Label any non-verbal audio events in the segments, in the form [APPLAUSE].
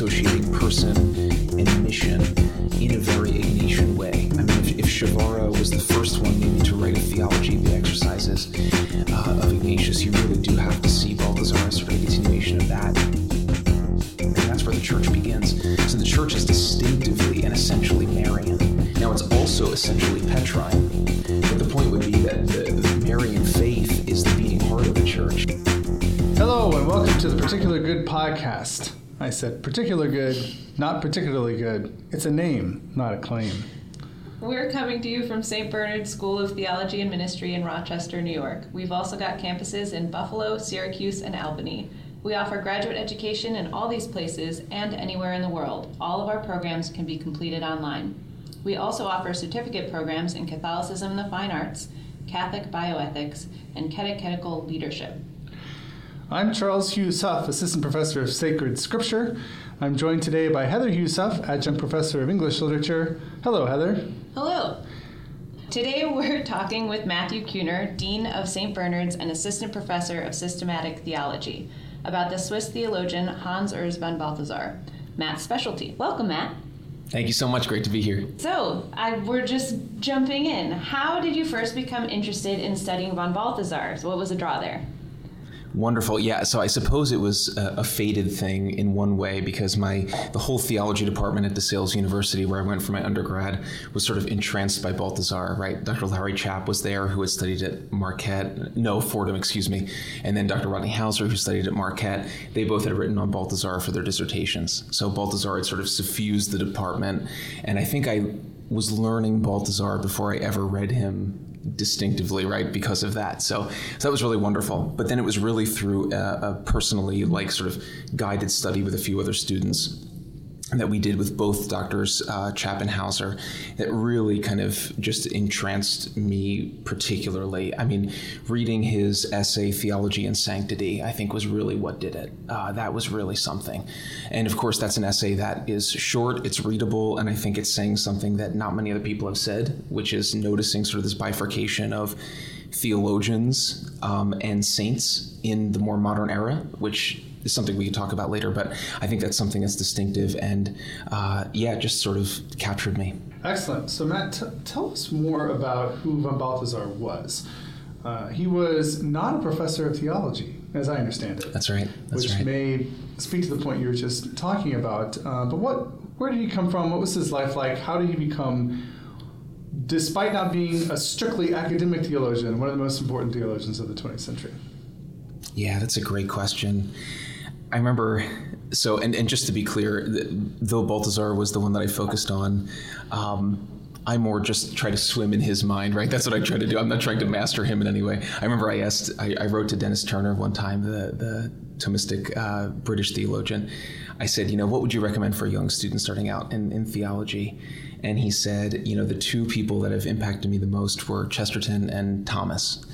associating person and mission in a very Ignatian way. I mean, if, if Przywara was the first one maybe to write a theology of the exercises uh, of Ignatius, you really do have to see Balthasar as sort of a continuation of that. And that's where the church begins. So the church is distinctively and essentially Marian. Now it's also essentially Petrine, but the point would be that the, the Marian faith is the beating heart of the church. Hello, and welcome to the Particular Good podcast. I said particular good, not particularly good. It's a name, not a claim. We're coming to you from St. Bernard School of Theology and Ministry in Rochester, New York. We've also got campuses in Buffalo, Syracuse, and Albany. We offer graduate education in all these places and anywhere in the world. All of our programs can be completed online. We also offer certificate programs in Catholicism and the Fine Arts, Catholic bioethics, and catechetical leadership. I'm Charles Hughes Huff, Assistant Professor of Sacred Scripture. I'm joined today by Heather Hughes Huff, Adjunct Professor of English Literature. Hello, Heather. Hello. Today [LAUGHS] we're talking with Matthew Kuhner, Dean of St. Bernard's and Assistant Professor of Systematic Theology, about the Swiss theologian Hans Urs von Balthasar, Matt's specialty. Welcome, Matt. Thank you so much. Great to be here. So, I, we're just jumping in. How did you first become interested in studying von Balthasar? So what was the draw there? Wonderful. Yeah. So I suppose it was a, a, thing in one way because my the whole theology department at DeSales University, where I went for my undergrad, was sort of entranced by Balthasar. Right. Dr. Larry Chapp was there, who had studied at Marquette, no Fordham, excuse me, and then Dr. Rodney Howsare, who studied at Marquette. They both had written on Balthasar for their dissertations. So Balthasar had sort of suffused the department, and I think I was learning Balthasar before I ever read him distinctively right because of that. So, so that was really wonderful. But then it was really through a, a personally like sort of guided study with a few other students that we did with both doctors, uh, Chapp and Howsare, that really kind of just entranced me particularly. I mean, reading his essay, Theology and Sanctity, I think was really what did it. Uh, that was really something. And of course, that's an essay that is short, it's readable, and I think it's saying something that not many other people have said, which is noticing sort of this bifurcation of theologians um, and saints in the more modern era, which is something we can talk about later. But I think that's something that's distinctive and, uh, yeah, just sort of captured me. Excellent. So, Matt, t- tell us more about who von Balthasar was. Uh, he was not a professor of theology, as I understand it. That's right. That's which right. may speak to the point you were just talking about. Uh, but what, where did he come from? What was his life like? How did he become, despite not being a strictly academic theologian, one of the most important theologians of the 20th century? Yeah, that's a great question. I remember, so, and, and just to be clear, though Balthasar was the one that I focused on, um, I more just try to swim in his mind, right? That's what I try to do. I'm not trying to master him in any way. I remember I asked, I, I wrote to Denys Turner one time, the, the Thomistic uh, British theologian. I said, you know, what would you recommend for a young student starting out in, in theology? And he said, you know, the two people that have impacted me the most were Chesterton and Thomas.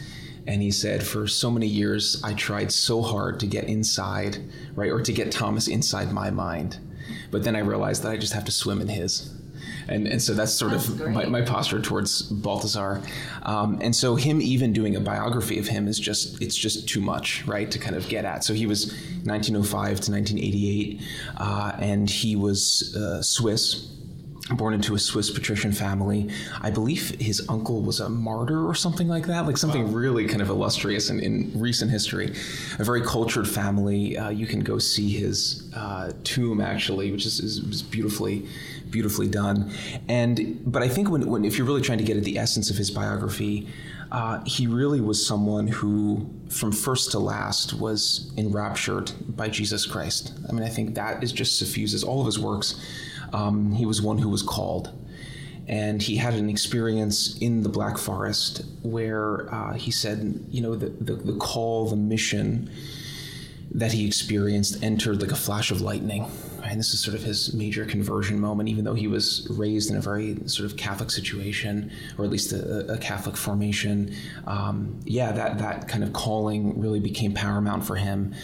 And he said, for so many years, I tried so hard to get inside, right, or to get Thomas inside my mind. But then I realized that I just have to swim in his. And, and so that's sort that's of my, my, posture towards Balthasar. Um, and so him even doing a biography of him is just, it's just too much, right, to kind of get at. So he was 1905 to 1988, uh, and he was uh, Swiss born into a Swiss patrician family. I believe his uncle was a martyr or something like that, like something wow. really kind of illustrious in, in, recent history. A very cultured family. Uh, you can go see his uh, tomb actually, which is, is, is, beautifully, beautifully done. And but I think when, when if you're really trying to get at the essence of his biography. Uh, he really was someone who, from first to last, was enraptured by Jesus Christ. I mean, I think that is just suffuses all of his works um, he was one who was called. And he had an experience in the Black Forest where uh, he said, you know, the, the, the call, the mission that he experienced entered like a flash of lightning and this is sort of his major conversion moment, even though he was raised in a very sort of Catholic situation, or at least a, a Catholic formation. Um, yeah, that that kind of calling really became paramount for him,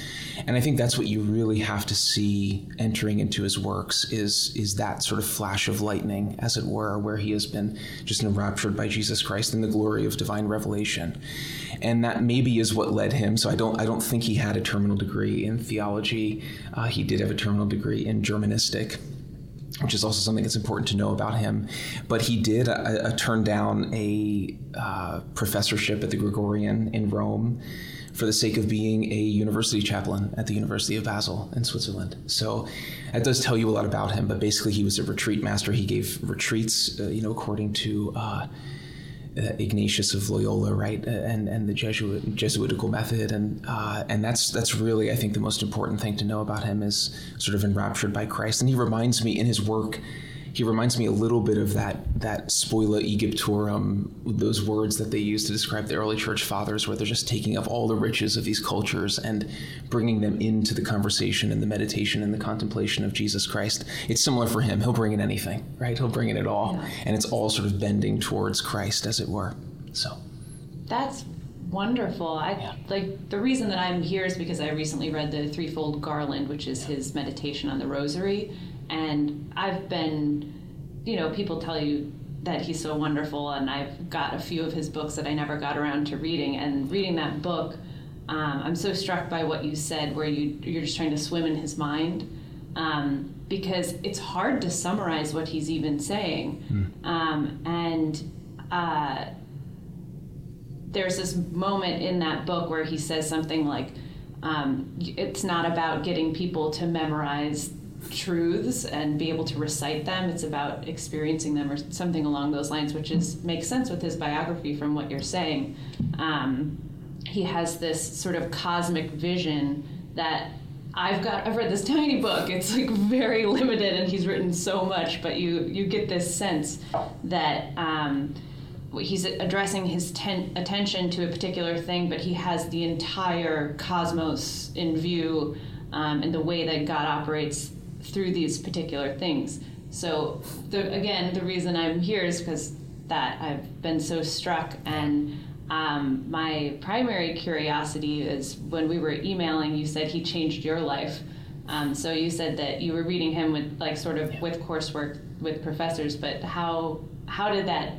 and I think that's what you really have to see entering into his works is is that sort of flash of lightning, as it were, where he has been just enraptured by Jesus Christ in the glory of divine revelation, and that maybe is what led him. So I don't I don't think he had a terminal degree in theology. Uh, he did have a terminal degree in Germanistic which is also something that's important to know about him. But he did uh, uh, turn down a uh, professorship at the Gregorian in Rome for the sake of being a university chaplain at the University of Basel in Switzerland. So that does tell you a lot about him. But basically, he was a retreat master. He gave retreats, uh, you know, according to uh, uh, Ignatius of Loyola, right, uh, and and the Jesuit Jesuitical method, and uh, and that's that's really I think the most important thing to know about him is sort of enraptured by Christ, and he reminds me in his work he reminds me a little bit of that that spolia Aegyptiorum, those words that they use to describe the early church fathers, where they're just taking up all the riches of these cultures and bringing them into the conversation and the meditation and the contemplation of Jesus Christ. It's similar for him. He'll bring in anything, right? He'll bring in it all, yeah. and it's all sort of bending towards Christ, as it were. So that's wonderful. I yeah. like the reason that I'm here is because I recently read the Threefold Garland, which is his meditation on the Rosary and I've been, you know, people tell you that he's so wonderful, and I've got a few of his books that I never got around to reading. And reading that book, um, I'm so struck by what you said, where you you're just trying to swim in his mind, um, because it's hard to summarize what he's even saying, mm. um, and. Uh, there's this moment in that book where he says something like, um, "It's not about getting people to memorize truths and be able to recite them. It's about experiencing them or something along those lines, which is makes sense with his biography from what you're saying. Um, he has this sort of cosmic vision that I've got. I've read this [LAUGHS] tiny book. It's like very limited, and he's written so much. But you you get this sense that. Um, he's addressing his ten- attention to a particular thing, but he has the entire cosmos in view, um, and the way that God operates through these particular things. So the, again, the reason I'm here is because that I've been so struck and um, my primary curiosity is when we were emailing, you said he changed your life. Um, so you said that you were reading him with like sort of with coursework with professors, but how how did that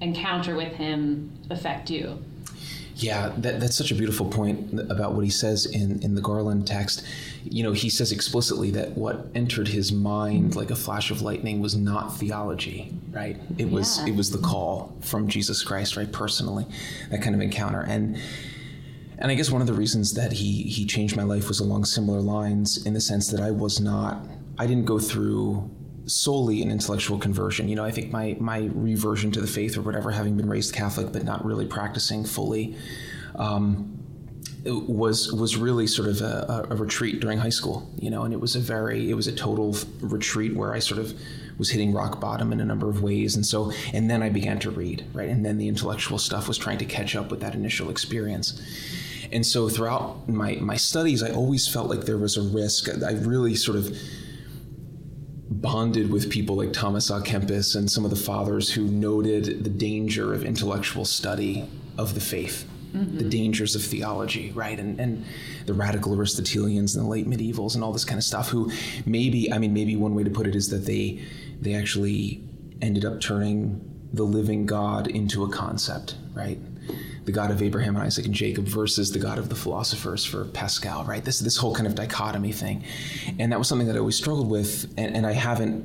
encounter with him affect you? Yeah, that, that's such a beautiful point about what he says in, in the Garland text. You know, he says explicitly that what entered his mind like a flash of lightning was not theology, right? It was yeah. it was the call from Jesus Christ, right? Personally, that kind of encounter. And and I guess one of the reasons that he he changed my life was along similar lines in the sense that I was not I didn't go through solely an intellectual conversion. You know, I think my my reversion to the faith or whatever, having been raised Catholic but not really practicing fully, um, was was really sort of a, a, retreat during high school. You know, and it was a very it was a total retreat where I sort of was hitting rock bottom in a number of ways, and so and then I began to read right, and then the intellectual stuff was trying to catch up with that initial experience. And so throughout my, my studies, I always felt like there was a risk. I really sort of bonded with people like Thomas A. Kempis and some of the fathers who noted the danger of intellectual study of the faith, mm-hmm. the dangers of theology, right? And, and the radical Aristotelians and the late medievals and all this kind of stuff, who maybe, I mean, maybe one way to put it is that they, they actually ended up turning the living God into a concept, right? The God of Abraham, and Isaac, and Jacob versus the God of the philosophers for Pascal, right? This this whole kind of dichotomy thing, and that was something that I always struggled with, and, and I haven't,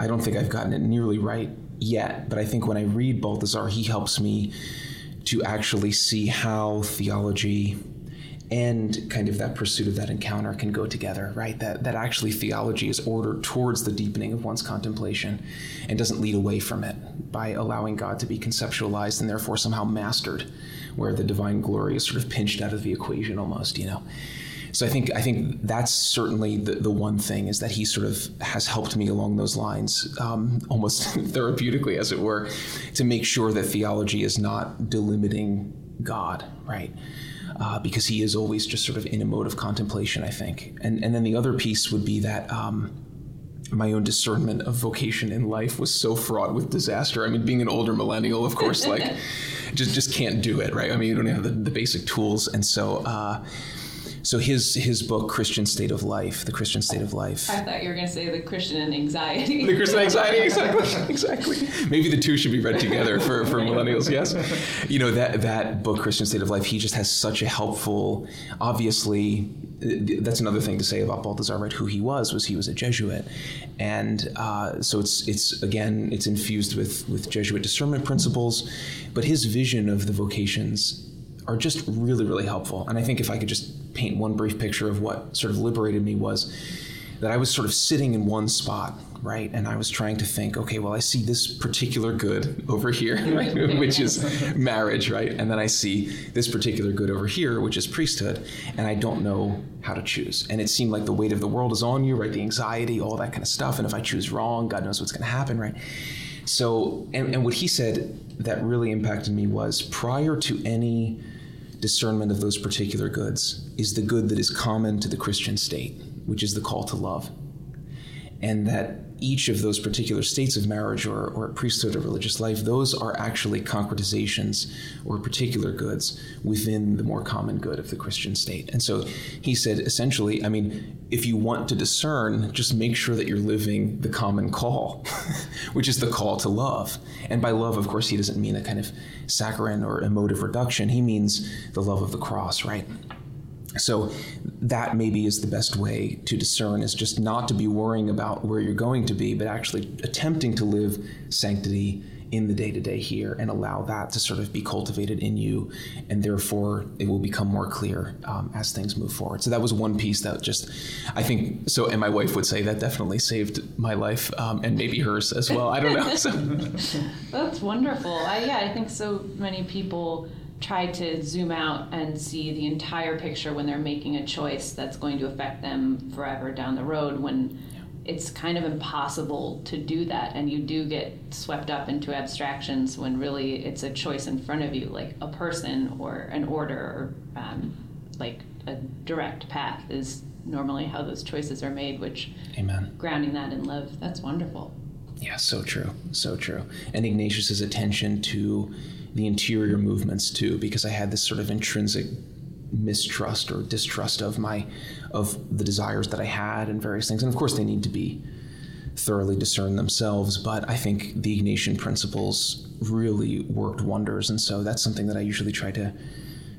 I don't think I've gotten it nearly right yet. But I think when I read Balthasar, he helps me to actually see how theology and kind of that pursuit of that encounter can go together, right? That that actually theology is ordered towards the deepening of one's contemplation and doesn't lead away from it by allowing God to be conceptualized and therefore somehow mastered where the divine glory is sort of pinched out of the equation almost, you know. So I think I think that's certainly the, the one thing is that he sort of has helped me along those lines, um, almost [LAUGHS] therapeutically, as it were, to make sure that theology is not delimiting God, right? Uh, because he is always just sort of in a mode of contemplation, I think. And and then the other piece would be that. Um, my own discernment of vocation in life was so fraught with disaster. I mean, being an older millennial, of course, like [LAUGHS] just just can't do it, right? I mean, you don't have the, the basic tools, and so. Uh, so his his book Christian State of Life, the Christian State of Life. I thought you were going to say the Christian and anxiety. the Christian anxiety, [LAUGHS] exactly, exactly. Maybe the two should be read together for, for millennials. Yes, you know that that book Christian State of Life. He just has such a helpful, obviously that's another thing to say about Balthasar, right? Who he was was he was a Jesuit, and uh, so it's it's again it's infused with with Jesuit discernment principles, but his vision of the vocations are just really really helpful. And I think if I could just paint one brief picture of what sort of liberated me was that I was sort of sitting in one spot, right? And I was trying to think, okay, well, I see this particular good over here, [LAUGHS] right? which is marriage, right? And then I see this particular good over here, which is priesthood, and I don't know how to choose. And it seemed like the weight of the world is on you, right? The anxiety, all that kind of stuff. And if I choose wrong, God knows what's going to happen, right? So, and, and what he said that really impacted me was prior to any discernment of those particular goods is the good that is common to the Christian state which is the call to love. And that each of those particular states of marriage or, or priesthood or religious life, those are actually concretizations or particular goods within the more common good of the Christian state. And so he said essentially, I mean, if you want to discern, just make sure that you're living the common call, [LAUGHS] which is the call to love. And by love, of course, he doesn't mean a kind of saccharine or emotive reduction, he means the love of the cross, right? So that maybe is the best way to discern is just not to be worrying about where you're going to be, but actually attempting to live sanctity in the day to day here and allow that to sort of be cultivated in you. And therefore, it will become more clear um, as things move forward. So that was one piece that just, I think, so, and my wife would say that definitely saved my life um, and maybe hers as well. I don't know. [LAUGHS] So. [LAUGHS] That's wonderful. I, yeah, I think so many people try to zoom out and see the entire picture when they're making a choice that's going to affect them forever down the road when it's kind of impossible to do that. And you do get swept up into abstractions when really it's a choice in front of you like a person or an order or um, like a direct path is normally how those choices are made which amen. grounding that in love that's wonderful yeah so true so true and ignatius's attention to the interior movements too, because I had this sort of intrinsic mistrust or distrust of my of the desires that I had and various things. And of course, they need to be thoroughly discerned themselves. But I think the Ignatian principles really worked wonders, and so that's something that I usually try to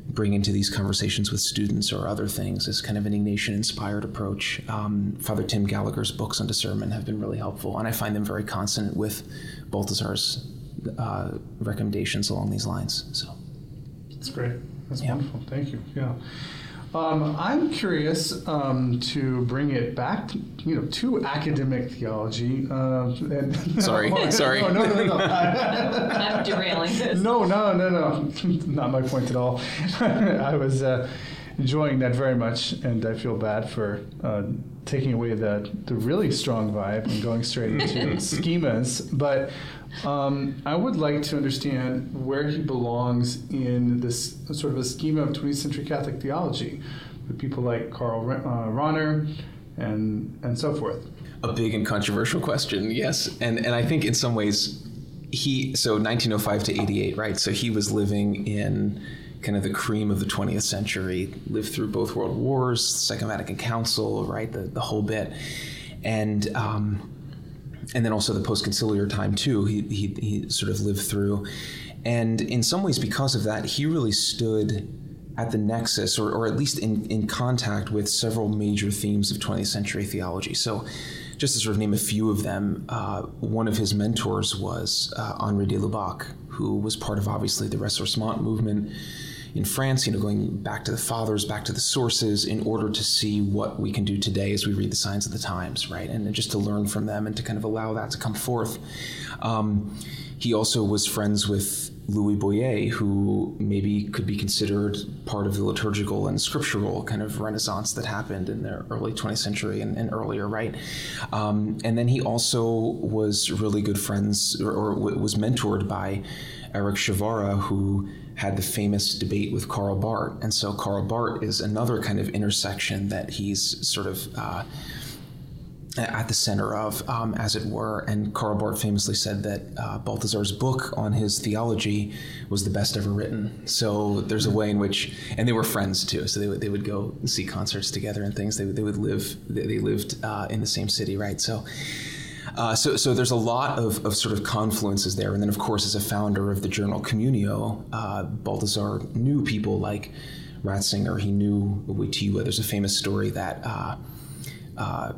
bring into these conversations with students or other things as kind of an Ignatian inspired approach. Um, Father Tim Gallagher's books on discernment have been really helpful, and I find them very consonant with Balthasar's uh, recommendations along these lines. So that's great. That's yeah. wonderful. Thank you. Yeah. Um, I'm curious um, to bring it back, to, you know, to academic theology. Uh, and, [LAUGHS] sorry, oh, sorry. No, no, no, no. [LAUGHS] I'm derailing this. No, no, no, no. [LAUGHS] Not my point at all. I was uh, enjoying that very much, and I feel bad for uh, taking away the the really strong vibe and going straight into schemas. But um, I would like to understand where he belongs in this sort of a schema of 20th century Catholic theology with people like Karl uh, Rahner and, and so forth. A big and controversial question, yes. And, and I think in some ways, he, so 1905 to 88, right? So he was living in kind of the cream of the 20th century, lived through both world wars, Second Vatican Council, right? The, the whole bit. And, um, and then also the post-conciliar time too. He, he he sort of lived through, and in some ways, because of that, he really stood at the nexus, or, or at least in, in contact with several major themes of 20th century theology. So, just to sort of name a few of them, uh, one of his mentors was uh, Henri de Lubac, who was part of obviously the Ressourcement movement in France, you know, going back to the fathers, back to the sources in order to see what we can do today as we read the signs of the times, right? And just to learn from them and to kind of allow that to come forth. Um, he also was friends with Louis Bouyer, who maybe could be considered part of the liturgical and scriptural kind of renaissance that happened in the early 20th century and, and earlier, right? Um, and then he also was really good friends or, or was mentored by Erich Przywara, who had the famous debate with Karl Barth. And so Karl Barth is another kind of intersection that he's sort of uh, at the center of, um, as it were. And Karl Barth famously said that uh, Balthasar's book on his theology was the best ever written. So there's a way in which, and they were friends too. So they would, they would go see concerts together and things. They, they would live, they lived uh, in the same city, right? So uh, so, so there's a lot of, of sort of confluences there. And then, of course, as a founder of the journal Communio, uh, knew people like Ratzinger. He knew Wojtyła. There's a famous story that uh, uh,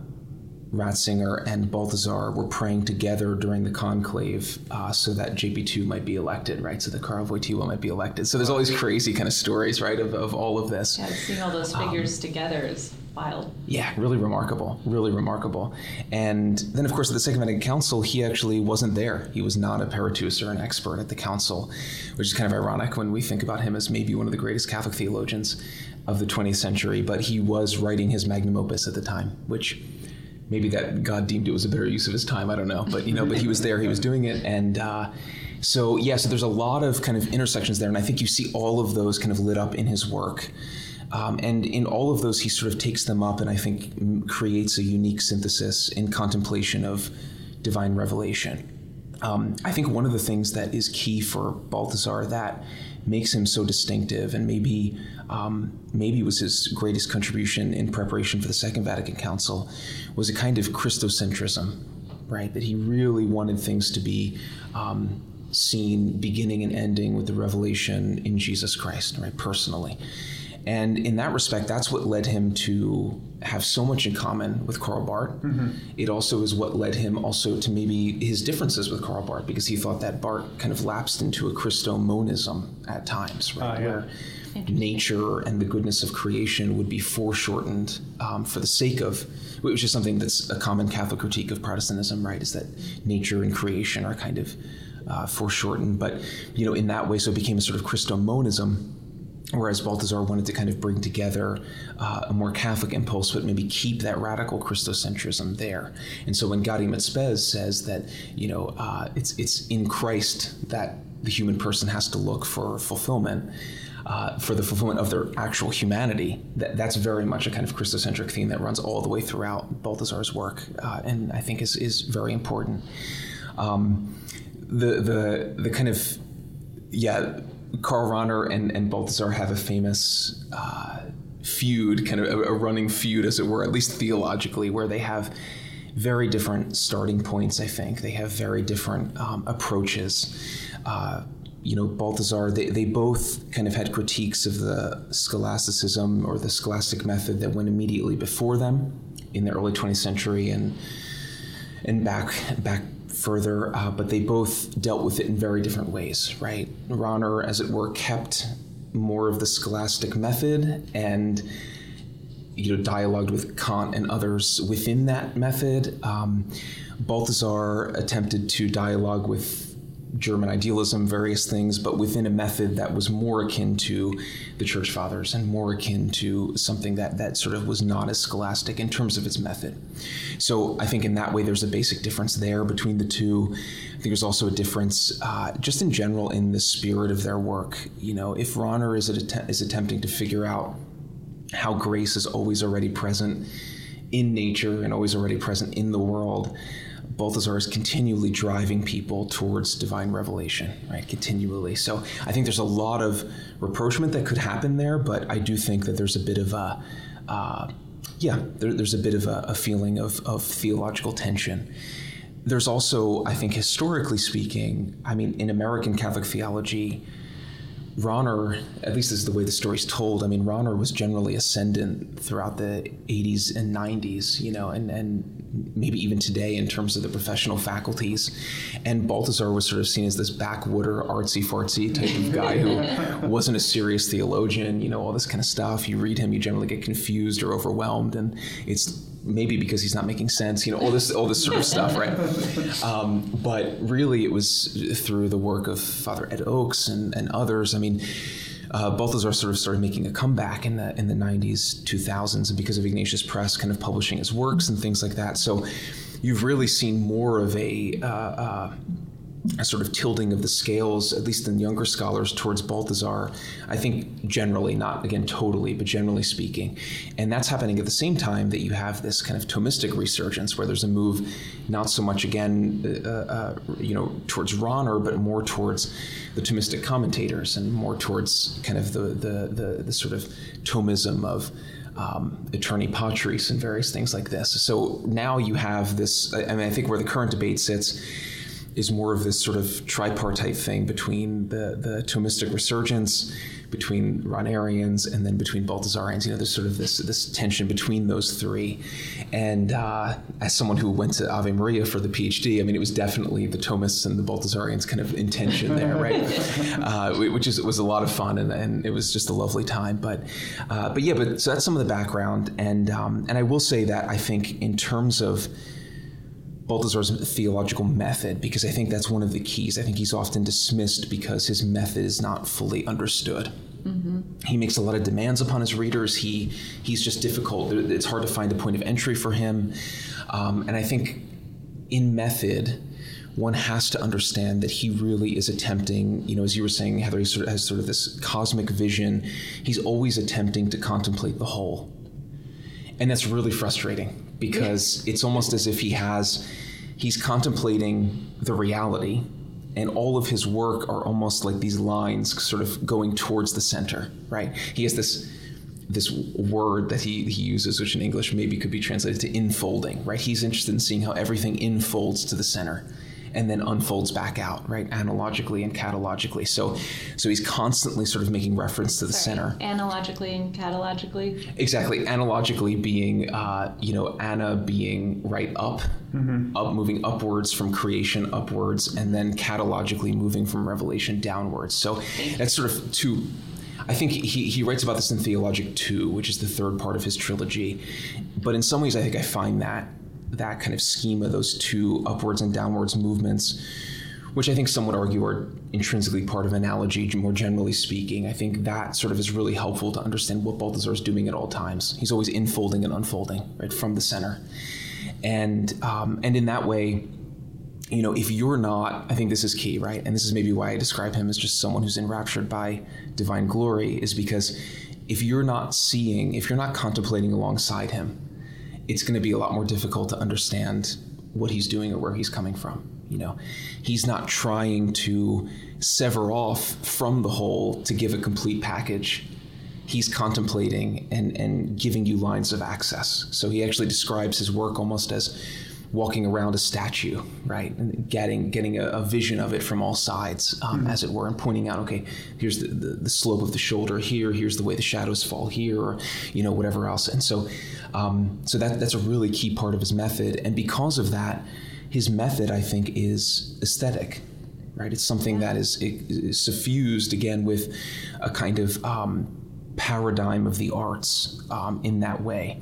Ratzinger and Balthasar were praying together during the conclave uh, so that JP2 might be elected, right? So that Karl Wojtyła might be elected. So there's all these crazy kind of stories, right, of, of all of this. Yeah, seeing all those figures um, together is wild. Yeah, really remarkable, really remarkable. And then, of course, at the Vatican Council, he actually wasn't there. He was not a parateuser or an expert at the council, which is kind of ironic when we think about him as maybe one of the greatest Catholic theologians of the 20th century. But he was writing his magnum opus at the time, which maybe that God deemed it was a better use of his time. I don't know, but you know, but he was there, he was doing it, and uh, so yeah. So there's a lot of kind of intersections there, and I think you see all of those kind of lit up in his work. Um, and in all of those, he sort of takes them up and I think creates a unique synthesis in contemplation of divine revelation. Um, I think one of the things that is key for Balthasar that makes him so distinctive and maybe um, maybe was his greatest contribution in preparation for the Second Vatican Council was a kind of Christocentrism, right? That he really wanted things to be um, seen beginning and ending with the revelation in Jesus Christ, right? Personally. And in that respect, that's what led him to have so much in common with Karl Barth. Mm-hmm. It also is what led him also to maybe his differences with Karl Barth because he thought that Barth kind of lapsed into a Christo monism at times, right? Uh, yeah. Where nature and the goodness of creation would be foreshortened um, for the sake of, which is something that's a common Catholic critique of Protestantism, right? Is that nature and creation are kind of uh, foreshortened, but you know, in that way, so it became a sort of Christomonism Whereas Balthasar wanted to kind of bring together uh, a more Catholic impulse, but maybe keep that radical Christocentrism there. And so when Gaudium et Spes says that, you know, uh, it's, it's in Christ that the human person has to look for fulfillment, uh, for the fulfillment of their actual humanity, that, that's very much a kind of Christocentric theme that runs all the way throughout Balthasar's work, uh, and I think is, is very important. Um, the, the, the kind of, yeah, Karl Rahner and, and Balthasar have a famous uh, feud, kind of a, a, running feud, as it were, at least theologically, where they have very different starting points, I think. They have very different um, approaches. Uh, you know, Balthasar, they, they both kind of had critiques of the scholasticism or the scholastic method that went immediately before them in the early 20th century and and back back further, uh, but they both dealt with it in very different ways, right? Rahner, as it were, kept more of the scholastic method and you know dialogued with Kant and others within that method. Um, Balthasar attempted to dialogue with German idealism, various things, but within a method that was more akin to the church fathers and more akin to something that, that sort of was not as scholastic in terms of its method. So I think in that way there's a basic difference there between the two. I think there's also a difference uh, just in general in the spirit of their work. You know, if Rahner is, att- is attempting to figure out how grace is always already present in nature and always already present in the world, Balthasar is continually driving people towards divine revelation, right? Continually. So I think there's a lot of rapprochement that could happen there, but I do think that there's a bit of a, uh, yeah, there, there's a bit of a, a feeling of, of theological tension. There's also, I think, historically speaking, I mean, in American Catholic theology, Rahner, at least this is the way the story's told. I mean, Rahner was generally ascendant throughout the 80s and 90s, you know, and, and maybe even today in terms of the professional faculties. And Balthasar was sort of seen as this backwooder, artsy fartsy type of guy who [LAUGHS] wasn't a serious theologian, you know, all this kind of stuff. You read him, you generally get confused or overwhelmed. And it's maybe because he's not making sense, you know, all this all this sort of stuff, right? Um, but really, it was through the work of Father Ed Oakes and, and others. I mean. Uh, Balthasar sort of started making a comeback in the in the 90s, 2000s, and because of Ignatius Press, kind of publishing his works and things like that. So, you've really seen more of a uh, uh, a sort of tilting of the scales, at least in younger scholars, towards Balthasar. I think generally, not again totally, but generally speaking. And that's happening at the same time that you have this kind of Thomistic resurgence, where there's a move not so much again, uh, uh, you know, towards Rahner, but more towards the Thomistic commentators and more towards kind of the, the, the, the sort of Thomism of. Um, Aeterni Patris and various things like this. So now you have this. I mean, I think where the current debate sits is more of this sort of tripartite thing between the, the Thomistic resurgence, between Rahnerians and then between Balthasarians. You know, there's sort of this this tension between those three. And uh, as someone who went to Ave Maria for the PhD, I mean, it was definitely the Thomists and the Balthasarians kind of intention there, right? [LAUGHS] uh, which is was a lot of fun, and, and, it was just a lovely time. But uh, but yeah, but so that's some of the background, and um, and I will say that I think in terms of Balthasar's theological method because I think that's one of the keys. I think he's often dismissed because his method is not fully understood. Mm-hmm. He makes a lot of demands upon his readers. He he's just difficult. It's hard to find a point of entry for him, um, and I think in method. One has to understand that he really is attempting, you know, as you were saying, Heather, he sort of has sort of this cosmic vision. He's always attempting to contemplate the whole. And that's really frustrating because it's almost as if he has he's contemplating the reality and all of his work are almost like these lines sort of going towards the center right? He has this this word that he, he uses which in english maybe could be translated to infolding right? He's interested in seeing how everything infolds to the center and then unfolds back out, right, analogically and catalogically. So, so he's constantly sort of making reference to the Sorry, center. Analogically and catalogically. Exactly, analogically being, uh, you know, Anna being right up, mm-hmm. up, moving upwards from creation upwards, and then catalogically moving from revelation downwards. So that's sort of two I think he, he writes about this in Theologic 2, which is the third part of his trilogy. But in some ways, I think I find that that kind of schema, those two upwards and downwards movements, which I think some would argue are intrinsically part of analogy, more generally speaking. I think that sort of is really helpful to understand what Balthasar is doing at all times. He's always infolding and unfolding, right, from the center. And, um, and in that way, you know, if you're not, I think this is key, right? And this is maybe why I describe him as just someone who's enraptured by divine glory, is because if you're not seeing, if you're not contemplating alongside him, it's going to be a lot more difficult to understand what he's doing or where he's coming from. You know, he's not trying to sever off from the whole to give a complete package. He's contemplating and, and giving you lines of access. So he actually describes his work almost as walking around a statue, right, and getting getting a, a vision of it from all sides, um, mm-hmm. as it were, and pointing out, okay, here's the, the, the, slope of the shoulder here, here's the way the shadows fall here, or you know whatever else. And so, um, so that that's a really key part of his method, and because of that, his method, I think, is aesthetic. Right, it's something that is, is suffused again with a kind of um, paradigm of the arts um, in that way,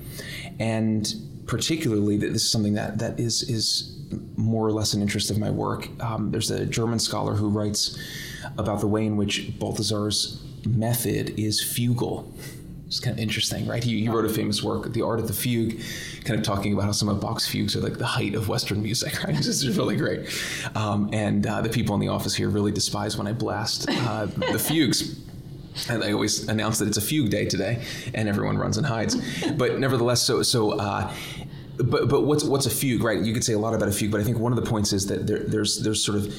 and particularly that this is something that that is is more or less an interest of my work. Um, there's a German scholar who writes about the way in which Balthasar's method is fugal. It's kind of interesting, right? He, he, wrote a famous work, The Art of the Fugue, kind of talking about how some of Bach's fugues are like the height of Western music, [LAUGHS] right? This is really great. Um, and uh, the people in the office here really despise when I blast uh, the fugues and I always announce that it's a fugue day today, and everyone runs and hides. But nevertheless, so so. Uh, but but what's what's a fugue, right? You could say a lot about a fugue, but I think one of the points is that there, there's there's sort of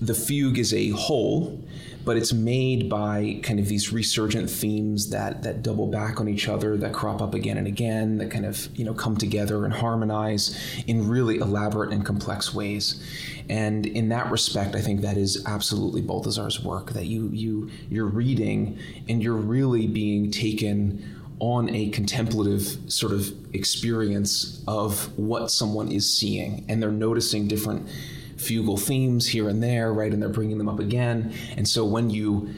the fugue is a whole, but it's made by kind of these resurgent themes that that double back on each other, that crop up again and again, that kind of you know come together and harmonize in really elaborate and complex ways. And in that respect, I think that is absolutely Balthasar's work. That you you you're reading and you're really being taken on a contemplative sort of experience of what someone is seeing, and they're noticing different fugal themes here and there, right? And they're bringing them up again. And so when you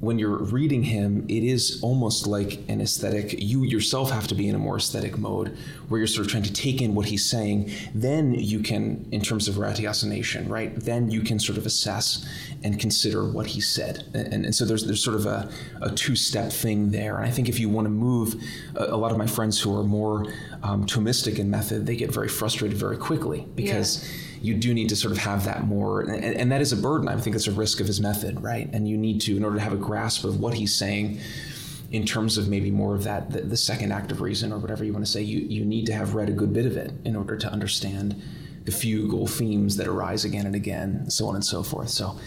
when you're reading him, it is almost like an aesthetic. You yourself have to be in a more aesthetic mode where you're sort of trying to take in what he's saying. Then you can, in terms of ratiocination, right? Then you can sort of assess and consider what he said. And, and so there's there's sort of a, a two step thing there. And I think if you want to move, a, a lot of my friends who are more um, Thomistic in method, they get very frustrated very quickly because. Yeah you do need to sort of have that more, and, and that is a burden. I think it's a risk of his method, right? And you need to, in order to have a grasp of what he's saying, in terms of maybe more of that, the, the second act of reason or whatever you want to say, you, you need to have read a good bit of it in order to understand the fugal themes that arise again and again, so on and so forth. So,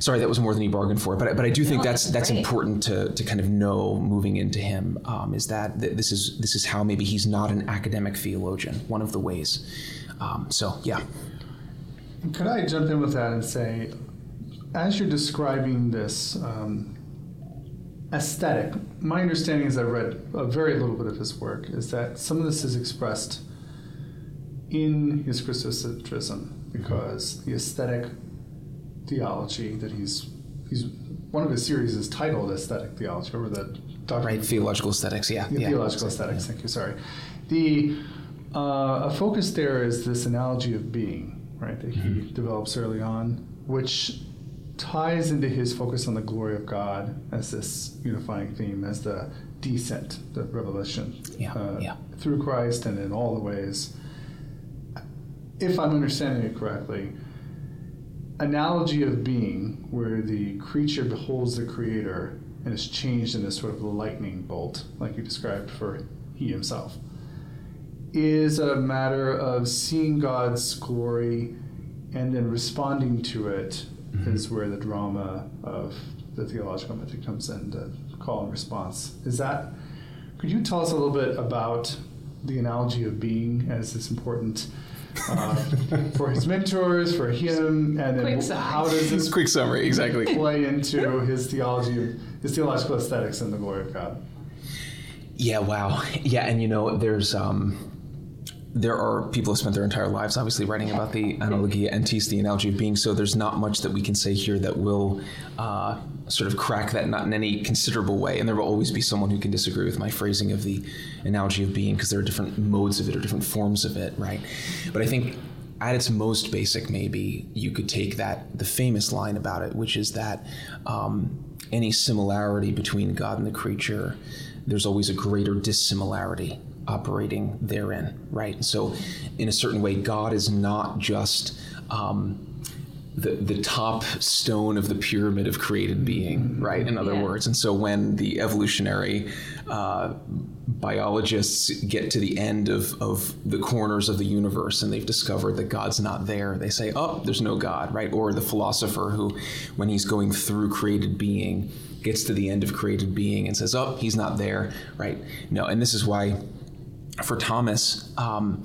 sorry, that was more than you bargained for, but but I do think no, that's that's, that's important to, to kind of know moving into him um, is that th- this is this is how maybe he's not an academic theologian. One of the ways. Um, so, yeah. Could I jump in with that and say, as you're describing this, um, aesthetic. My understanding, as I read a very little bit of his work, is that some of this is expressed in his Christocentrism because the aesthetic theology that he's he's one of his series is titled aesthetic theology. Remember that Dr. right theological aesthetics? Yeah, yeah, yeah. theological aesthetics. Yeah. Thank you. Sorry. The uh, a focus there is this analogy of being, right, that he mm-hmm. develops early on, which ties into his focus on the glory of God as this unifying theme, as the descent, the revelation yeah, uh, yeah. through Christ and in all the ways. If I'm understanding it correctly, analogy of being, where the creature beholds the creator and is changed in this sort of lightning bolt, like you described for he himself, is a matter of seeing God's glory and then responding to it mm-hmm. is where the drama of the theological method comes in, the call and response. Is that, could you tell us a little bit about the analogy of being as this important uh, for his mentors, for him, and then how does this [LAUGHS] quick summary exactly play into his theology, his theological aesthetics, and the glory of God? Yeah, wow, [LAUGHS] yeah, and you know, there's um, there are people who spent their entire lives obviously writing about the analogia entis, the analogy of being. So there's not much that we can say here that will uh, sort of crack that nut in any considerable way. And there will always be someone who can disagree with my phrasing of the analogy of being because there are different modes of it or different forms of it, right? But I think at its most basic, maybe you could take that the famous line about it, which is that um, any similarity between God and the creature, there's always a greater dissimilarity operating therein, right? So, in a certain way, God is not just um, the, the top stone of the pyramid of created being, right? In other yeah. words. And so, when the evolutionary uh, biologists get to the end of, of the corners of the universe and they've discovered that God's not there, they say, oh, there's no God, right? Or the philosopher who, when he's going through created being, gets to the end of created being and says, oh, he's not there, right? No, and this is why for Thomas, um,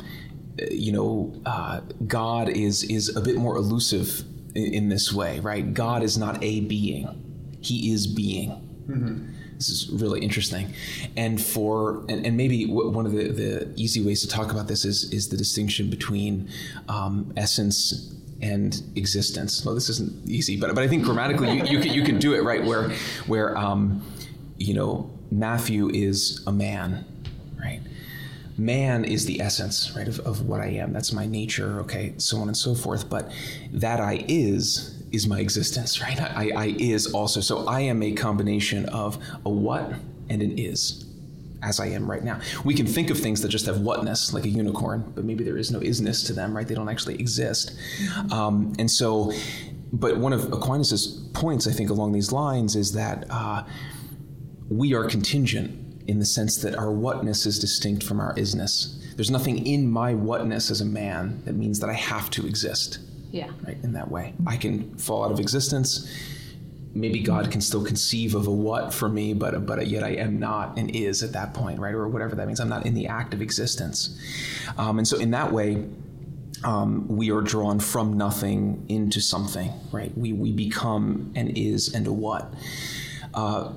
you know, uh, God is is a bit more elusive in, in, this way, right? God is not a being; He is being. Mm-hmm. This is really interesting, and for and, and maybe w- one of the, the easy ways to talk about this is is the distinction between um, essence and existence. Well, this isn't easy, but but I think grammatically you, you can you can do it right where where um, you know Matthew is a man? Man is the essence, right, of, of what I am. That's my nature, okay, so on and so forth. But that I is is my existence, [LAUGHS] right? I, I is also. So I am a combination of a what and an is, as I am right now. We can think of things that just have whatness, like a unicorn, but maybe there is no isness to them, right? They don't actually exist. Um, and so, but one of Aquinas's points, I think, along these lines is that uh, we are contingent in the sense that our whatness is distinct from our isness. There's nothing in my whatness as a man that means that I have to exist. Yeah. Right, in that way. I can fall out of existence. Maybe God can still conceive of a what for me, but but yet I am not and is at that point, right? Or whatever that means. I'm not in the act of existence. Um, and so in that way, um, we are drawn from nothing into something, right? We, we become an is and a what. Uh,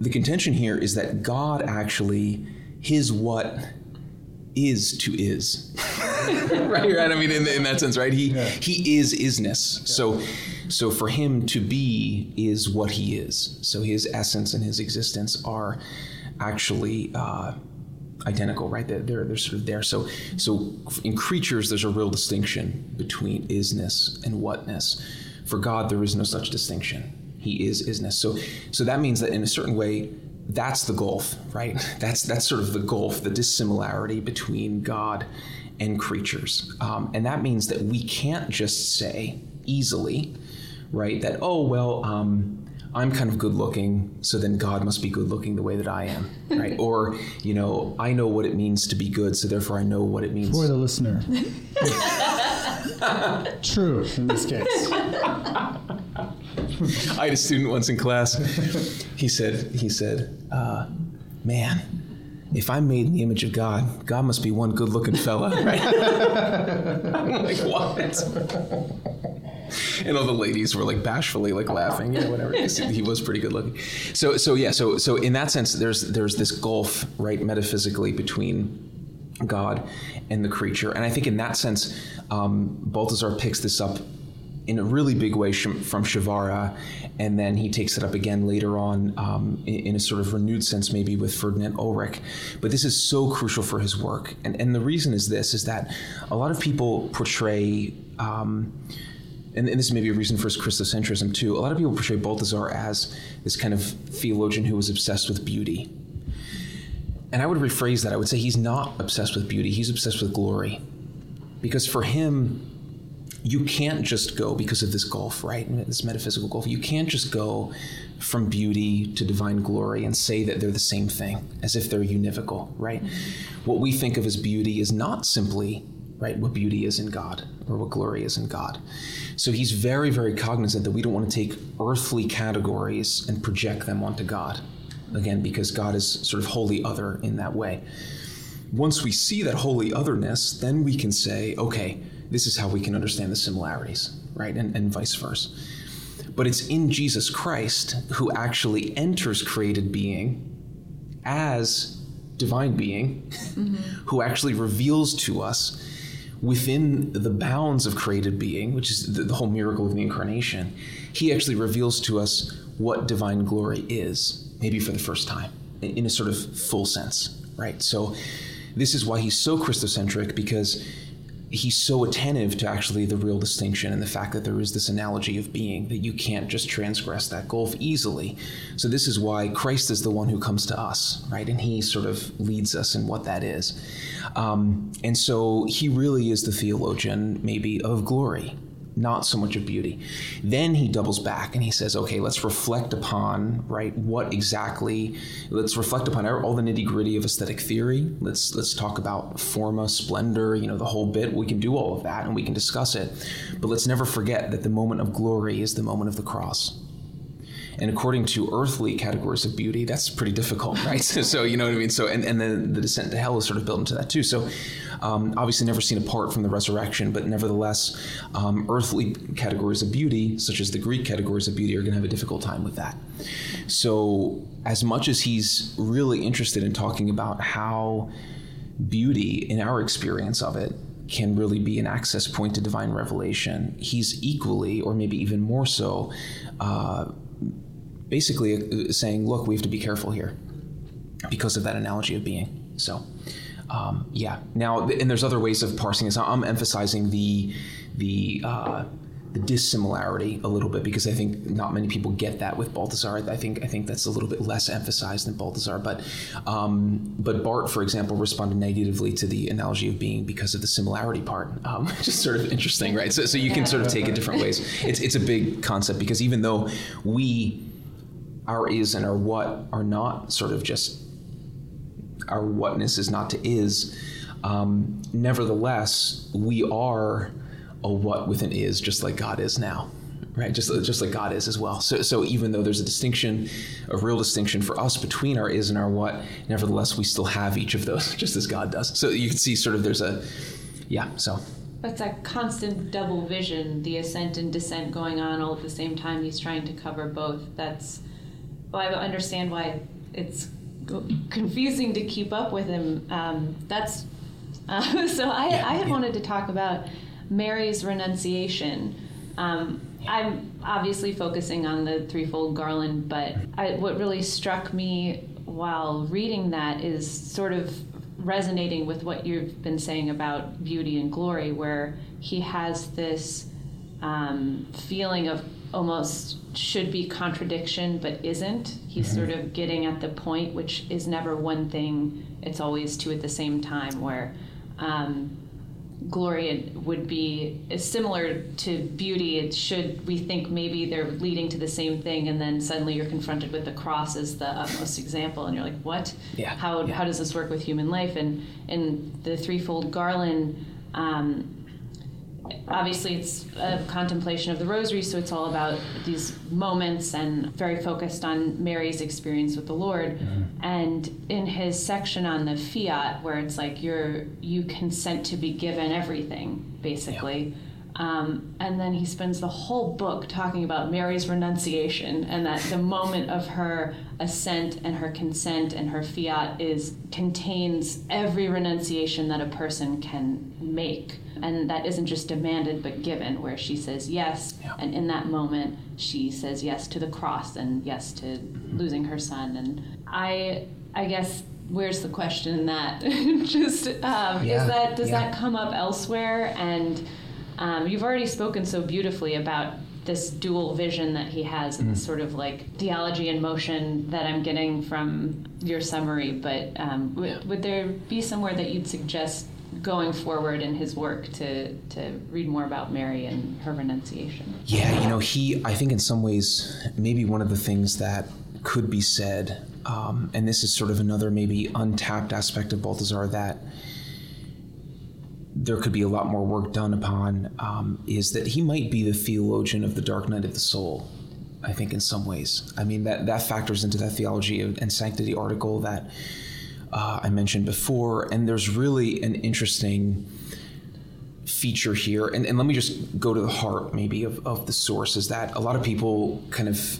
the contention here is that God actually, his what is to is. right, [LAUGHS] right. I mean, in, in that sense, right? He yeah. he is isness. Yeah. So, so for him to be is what he is. So his essence and his existence are actually uh, identical, right? They're, they're they're sort of there. So so in creatures, there's a real distinction between isness and whatness. For God, there is no such distinction he is isness. So so that means that in a certain way, that's the gulf, right? That's that's sort of the gulf, the dissimilarity between God and creatures, um, and that means that we can't just say easily, right? That oh well. Um, I'm kind of good looking, so then God must be good looking the way that I am, [LAUGHS] right? or, you know, I know what it means to be good, so therefore I know what it means. For the listener. [LAUGHS] True in this case. [LAUGHS] [LAUGHS] I had a student once in class. He said, he said, uh, man, if I'm made in the image of God, God must be one good looking fella, [LAUGHS] right? I'm like, what? and all the ladies were like bashfully like laughing, you yeah, whatever. he was pretty good looking. So, so yeah, so so in that sense, there's there's this gulf, right, metaphysically between God and the creature, and I think in that sense, um, Balthasar picks this up in a really big way from Przywara, and then he takes it up again later on um, in, a sort of renewed sense, maybe with Ferdinand Ulrich. But this is so crucial for his work, and and the reason is this: is that a lot of people portray. Um, and, and this may be a reason for his Christocentrism too. A lot of people portray Balthasar as this kind of theologian who was obsessed with beauty. And I would rephrase that. I would say he's not obsessed with beauty, he's obsessed with glory. Because for him, you can't just go because of this gulf, right? This metaphysical gulf. You can't just go from beauty to divine glory and say that they're the same thing, as if they're univocal, right? What we think of as beauty is not simply right what beauty is in God or what glory is in God. So he's very, very cognizant that we don't want to take earthly categories and project them onto God. Again, because God is sort of wholly other in that way. Once we see that holy otherness, then we can say, okay, this is how we can understand the similarities, right? And, and vice versa. But it's in Jesus Christ who actually enters created being as divine being, mm-hmm. who actually reveals to us within the bounds of created being, which is the, the whole miracle of the incarnation, he actually reveals to us what divine glory is, maybe for the first time, in a sort of full sense, right? So, this is why he's so Christocentric because he's so attentive to actually the real distinction and the fact that there is this analogy of being that you can't just transgress that gulf easily. So this is why Christ is the one who comes to us, right? And he sort of leads us in what that is. Um, and so he really is the theologian, maybe, of glory not so much of beauty. Then he doubles back and he says, okay, let's reflect upon, right, what exactly, let's reflect upon all the nitty gritty of aesthetic theory. Let's, let's talk about forma, splendor, you know, the whole bit. We can do all of that and we can discuss it. But let's never forget that the moment of glory is the moment of the cross. And according to earthly categories of beauty, that's pretty difficult, right? [LAUGHS] so, you know what I mean. So and and then the descent to hell is sort of built into that too. So um, obviously never seen apart from the resurrection, but nevertheless, um, earthly categories of beauty, such as the Greek categories of beauty, are going to have a difficult time with that. So as much as he's really interested in talking about how beauty, in our experience of it, can really be an access point to divine revelation. He's equally, or maybe even more so, uh, basically uh, saying, look, we have to be careful here because of that analogy of being. So, um, yeah. Now, and there's other ways of parsing this. I'm emphasizing the the uh, the dissimilarity a little bit because I think not many people get that with Balthasar. I think I think that's a little bit less emphasized than Balthasar. But um, but Barth, for example, responded negatively to the analogy of being because of the similarity part, um, [LAUGHS] is sort of interesting, right? So, so you can sort of take it different ways. It's it's a big concept because even though we our is and our what are not sort of just our whatness is not to is. Um, nevertheless, we are a what with an is, just like God is now, right? Just just like God is as well. So so even though there's a distinction, a real distinction for us between our is and our what, nevertheless we still have each of those, [LAUGHS] just as God does. So you can see sort of there's a, yeah. So. That's a constant double vision, the ascent and descent going on all at the same time. He's trying to cover both. That's well, I understand why it's confusing to keep up with him. Um, that's uh, [LAUGHS] so. I, yeah, I had yeah. wanted to talk about Mary's renunciation. Um, I'm obviously focusing on the threefold garland, but I, what really struck me while reading that is sort of resonating with what you've been saying about beauty and glory, where he has this um, feeling of almost should be contradiction but isn't. He's mm-hmm. sort of getting at the point, which is never one thing, it's always two at the same time, where um, glory would be similar to beauty. It should, we think maybe they're leading to the same thing, and then suddenly you're confronted with the cross as the utmost example, and you're like, what? Yeah. How, yeah. how does this work with human life? And in the threefold garland, um, obviously it's a contemplation of the rosary so it's all about these moments and very focused on mary's experience with the lord mm-hmm. and in his section on the fiat where it's like you're you consent to be given everything basically Um, and then he spends the whole book talking about Mary's renunciation and that the moment of her assent and her consent and her fiat is contains every renunciation that a person can make. And that isn't just demanded but given, where she says yes, Yeah. and in that moment she says yes to the cross and yes to losing her son. And I, I guess, where's the question in that? [LAUGHS] just um, Yeah, is that does yeah. that come up elsewhere? And um, you've already spoken so beautifully about this dual vision that he has and the Mm. sort of like theology in motion that I'm getting from your summary. But um, would, would there be somewhere that you'd suggest going forward in his work to, to read more about Mary and her renunciation? Yeah, you know, he, I think in some ways, maybe one of the things that could be said, um, and this is sort of another maybe untapped aspect of Balthasar that there could be a lot more work done upon, um, is that he might be the theologian of the dark night of the soul. I think in some ways. I mean, that, that factors into that theology and sanctity article that uh, I mentioned before. And there's really an interesting feature here, and, and let me just go to the heart maybe of, of the source, is that a lot of people kind of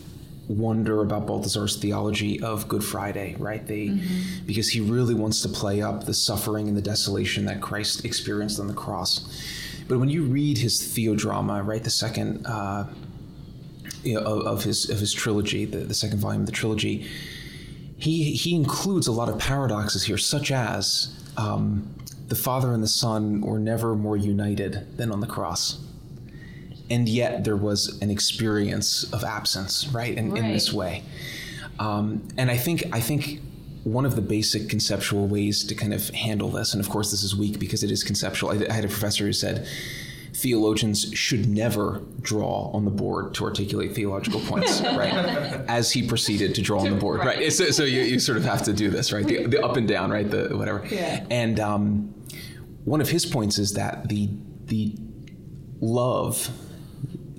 wonder about Balthasar's theology of Good Friday, right? They because he really wants to play up the suffering and the desolation that Christ experienced on the cross. But when you read his theodrama, right, the second uh, you know, of, of his of his trilogy, the, the second volume of the trilogy, he he includes a lot of paradoxes here, such as um, the Father and the Son were never more united than on the cross, and yet there was an experience of absence, right? In, in this way, um, and I think I think one of the basic conceptual ways to kind of handle this, and of course this is weak because it is conceptual. I, I had a professor who said theologians should never draw on the board to articulate theological points, [LAUGHS] right? As he proceeded to draw on the board, right? Right. So, so you, you sort of have to do this, right? The, the up and down, right? The whatever. Yeah. And um, one of his points is that the the love,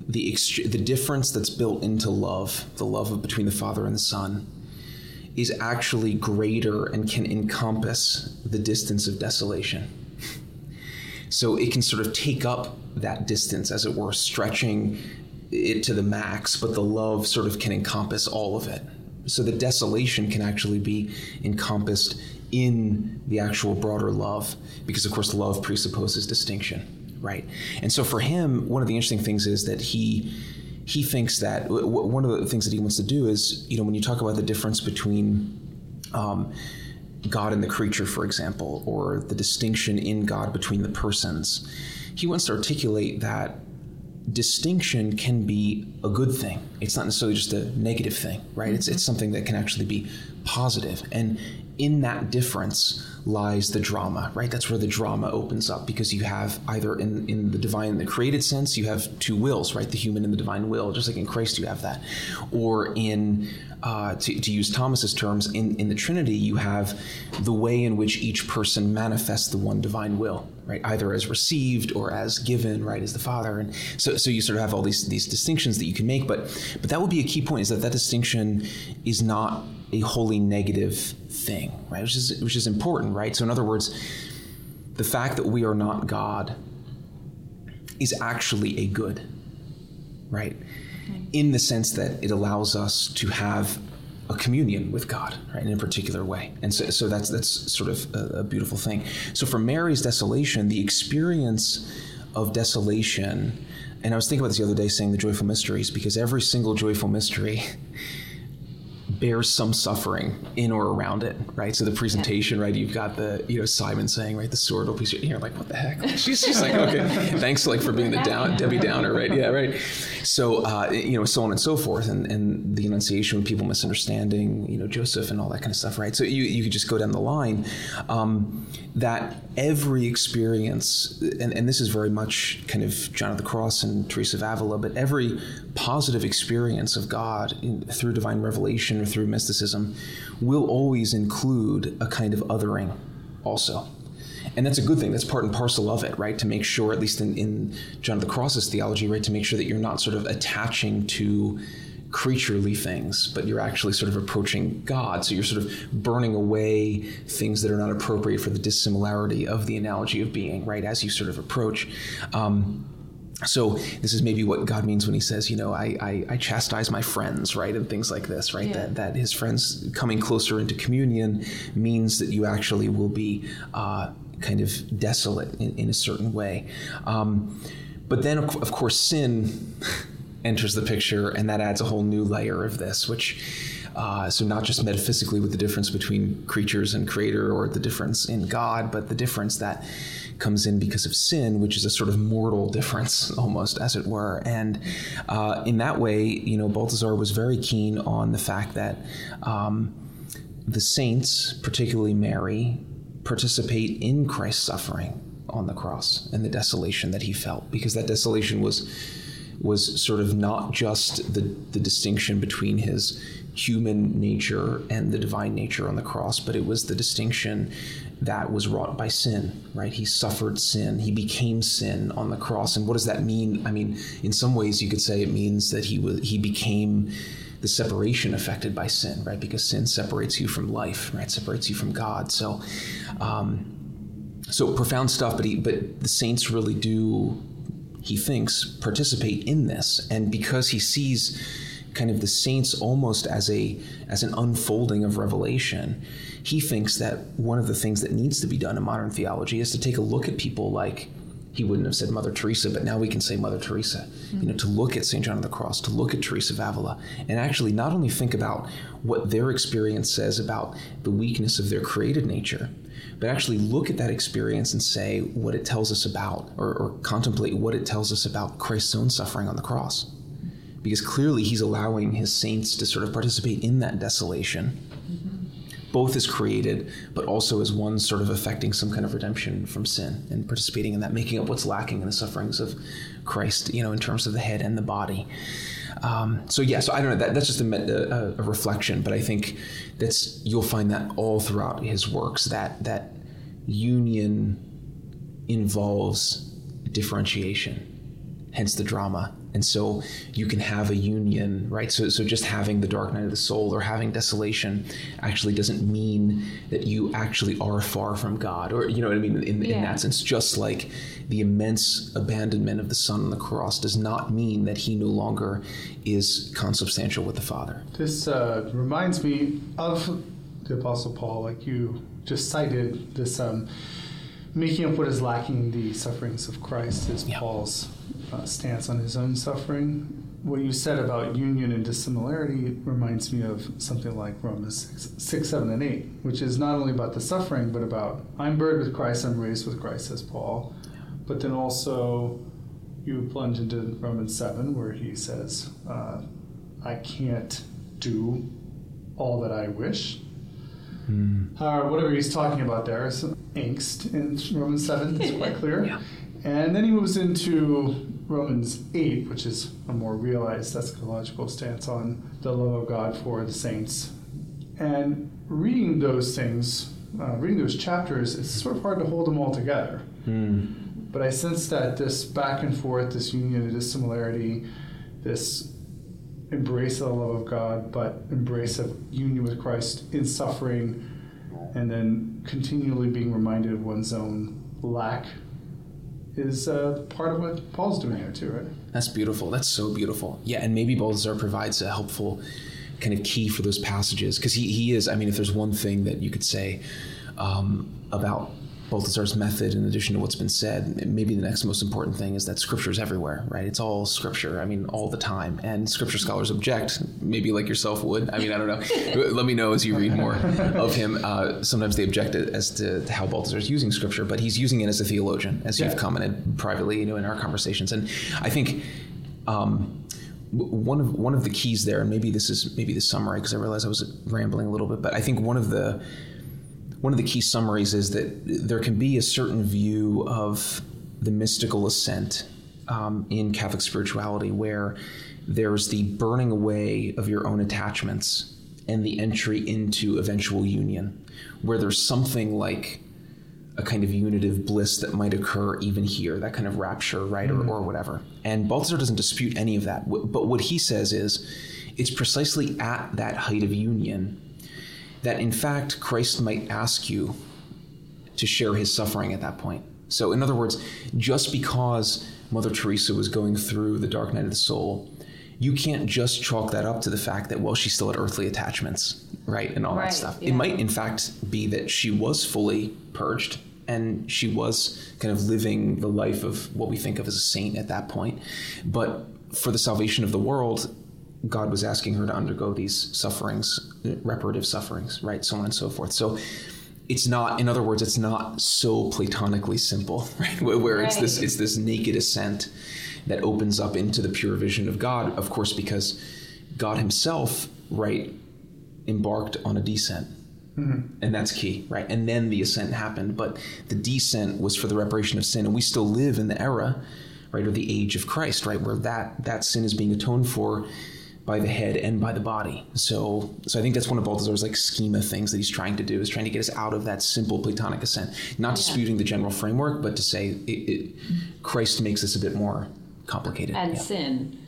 the ext- the difference that's built into love, the love of between the Father and the Son, is actually greater and can encompass the distance of desolation. So it can sort of take up that distance, as it were, stretching it to the max, but the love sort of can encompass all of it. So the desolation can actually be encompassed in the actual broader love, because of course love presupposes distinction, right? And so for him, one of the interesting things is that he he thinks that w- one of the things that he wants to do is, you know, when you talk about the difference between um, God and the creature, for example, or the distinction in God between the persons, he wants to articulate that distinction can be a good thing. It's not necessarily just a negative thing, right? It's, it's mm-hmm. something that can actually be positive. And in that difference lies the drama, right? That's where the drama opens up because you have either in, in the divine and the created sense, you have two wills, right? The human and the divine will, just like in Christ you have that. Or in, uh, to, to use Thomas's terms, in, in the Trinity, you have the way in which each person manifests the one divine will, right? Either as received or as given, right, as the Father. And so, so you sort of have all these, these distinctions that you can make. But, but that would be a key point is that that distinction is not a wholly negative thing, right? Which is, which is important, right? So, in other words, the fact that we are not God is actually a good, right? Mm-hmm. In the sense that it allows us to have a communion with God, right, in a particular way. And so, so that's that's sort of a, a beautiful thing. So for Mary's desolation, the experience of desolation, and I was thinking about this the other day saying the joyful mysteries, because every single joyful mystery [LAUGHS] bears some suffering in or around it, right? So the presentation, right? You've got the, you know, Simon saying, right, the sword will be, you're like, what the heck? [LAUGHS] She's, she's like, okay, thanks, like for being the down, Debbie Downer, right? Yeah, right. So, uh, you know, so on and so forth, and and the Annunciation, with people misunderstanding, you know, Joseph and all that kind of stuff, right? So you you could just go down the line. Um, that every experience, and, and this is very much kind of John of the Cross and Teresa of Avila, but every positive experience of God in, through divine revelation or through mysticism will always include a kind of othering also. And that's a good thing. That's part and parcel of it, right? To make sure, at least in, in John of the Cross's theology, right, to make sure that you're not sort of attaching to creaturely things, but you're actually sort of approaching God. So you're sort of burning away things that are not appropriate for the dissimilarity of the analogy of being, right? As you sort of approach. Um, so this is maybe what God means when He says, you know, I, I, I chastise my friends, right, and things like this, right? Yeah. That that His friends coming closer into communion means that you actually will be uh, kind of desolate in, in a certain way. Um, but then, of, of course, sin [LAUGHS] enters the picture, and that adds a whole new layer of this, which. Uh, so not just metaphysically with the difference between creatures and creator or the difference in God, but the difference that comes in because of sin, which is a sort of mortal difference [LAUGHS] almost, as it were. And uh, in that way, you know, Balthasar was very keen on the fact that um, the saints, particularly Mary, participate in Christ's suffering on the cross and the desolation that he felt, because that desolation was was sort of not just the, the distinction between his human nature and the divine nature on the cross, but it was the distinction that was wrought by sin, right? He suffered sin. He became sin on the cross. And what does that mean? I mean, in some ways you could say it means that he was he became the separation affected by sin, right? Because sin separates you from life, right? Separates you from God. So um, so profound stuff, but he, but the saints really do he thinks participate in this and because he sees kind of the saints almost as a as an unfolding of revelation he thinks that one of the things that needs to be done in modern theology is to take a look at people like he wouldn't have said Mother Teresa, but now we can say Mother Teresa. Mm-hmm. You know, to look at St. John of the Cross, to look at Teresa of Avila, and actually not only think about what their experience says about the weakness of their created nature, but actually look at that experience and say what it tells us about, or, or contemplate what it tells us about Christ's own suffering on the cross. Because clearly he's allowing his saints to sort of participate in that desolation both as created, but also as one sort of affecting some kind of redemption from sin and participating in that, making up what's lacking in the sufferings of Christ, you know, in terms of the head and the body. Um, so yeah, so I don't know. That, that's just a, a, a, reflection, but I think that's you'll find that all throughout his works that that union involves differentiation, hence the drama and so you can have a union, right? So, so just having the dark night of the soul or having desolation actually doesn't mean that you actually are far from God, or you know what I mean in, yeah. in that sense. Just like the immense abandonment of the Son on the cross does not mean that he no longer is consubstantial with the Father. This uh, reminds me of the Apostle Paul, like you just cited this. Um, making up what is lacking in the sufferings of Christ is yeah. Paul's uh, stance on his own suffering. What you said about union and dissimilarity reminds me of something like Romans 6, 6, 7, and 8, which is not only about the suffering, but about I'm buried with Christ, I'm raised with Christ, says Paul. But then also you plunge into Romans 7, where he says, uh, I can't do all that I wish. Mm. Uh, whatever he's talking about there is angst in Romans 7, it's quite [LAUGHS] clear. yeah. And then he moves into Romans 8, which is a more realized eschatological stance on the love of God for the saints. And reading those things, uh, reading those chapters, it's sort of hard to hold them all together. Mm. But I sense that this back and forth, this union, this similarity, this embrace of the love of God, but embrace of union with Christ in suffering, and then continually being reminded of one's own lack is uh, part of what Paul's doing here too, right? That's beautiful. That's so beautiful. Yeah, and maybe Balthasar provides a helpful kind of key for those passages because he, he is. I mean, if there's one thing that you could say um, about Balthasar's method, in addition to what's been said, maybe the next most important thing is that scripture is everywhere, right? It's all scripture, I mean, all the time. And scripture scholars object, maybe like yourself would. I mean, I don't know. [LAUGHS] Let me know as you read more of him. Uh, sometimes they object as to how Balthasar is using scripture, but he's using it as a theologian, as yeah. you've commented privately, you know, in our conversations. And I think. Um, one of one of the keys there, and maybe this is maybe the summary because I realized I was rambling a little bit, but I think one of the one of the key summaries is that there can be a certain view of the mystical ascent um, in Catholic spirituality where there's the burning away of your own attachments and the entry into eventual union, where there's something like a kind of unitive bliss that might occur even here, that kind of rapture, right, mm-hmm. or, or whatever. And Balthasar doesn't dispute any of that. But what he says is it's precisely at that height of union that in fact Christ might ask you to share his suffering at that point. So, in other words, just because Mother Teresa was going through the dark night of the soul, you can't just chalk that up to the fact that, well, she still had earthly attachments, right? And all Right, that stuff. yeah. It might, in fact, be that she was fully purged and she was kind of living the life of what we think of as a saint at that point. But for the salvation of the world, God was asking her to undergo these sufferings, reparative sufferings, right? So on and so forth. So it's not, in other words, it's not so platonically simple, [LAUGHS] right? Where, where it's this it's this naked ascent that opens up into the pure vision of God, of course, because God Himself, right, embarked on a descent. Mm-hmm. And that's key, right? And then the ascent happened, but the descent was for the reparation of sin, and we still live in the era, right, or the age of Christ, right, where that that sin is being atoned for by the head and by the body. So, so I think that's one of Balthasar's like schema things that he's trying to do is trying to get us out of that simple Platonic ascent, not disputing the general framework, but to say it, it, Christ makes this a bit more complicated. And Yeah. sin.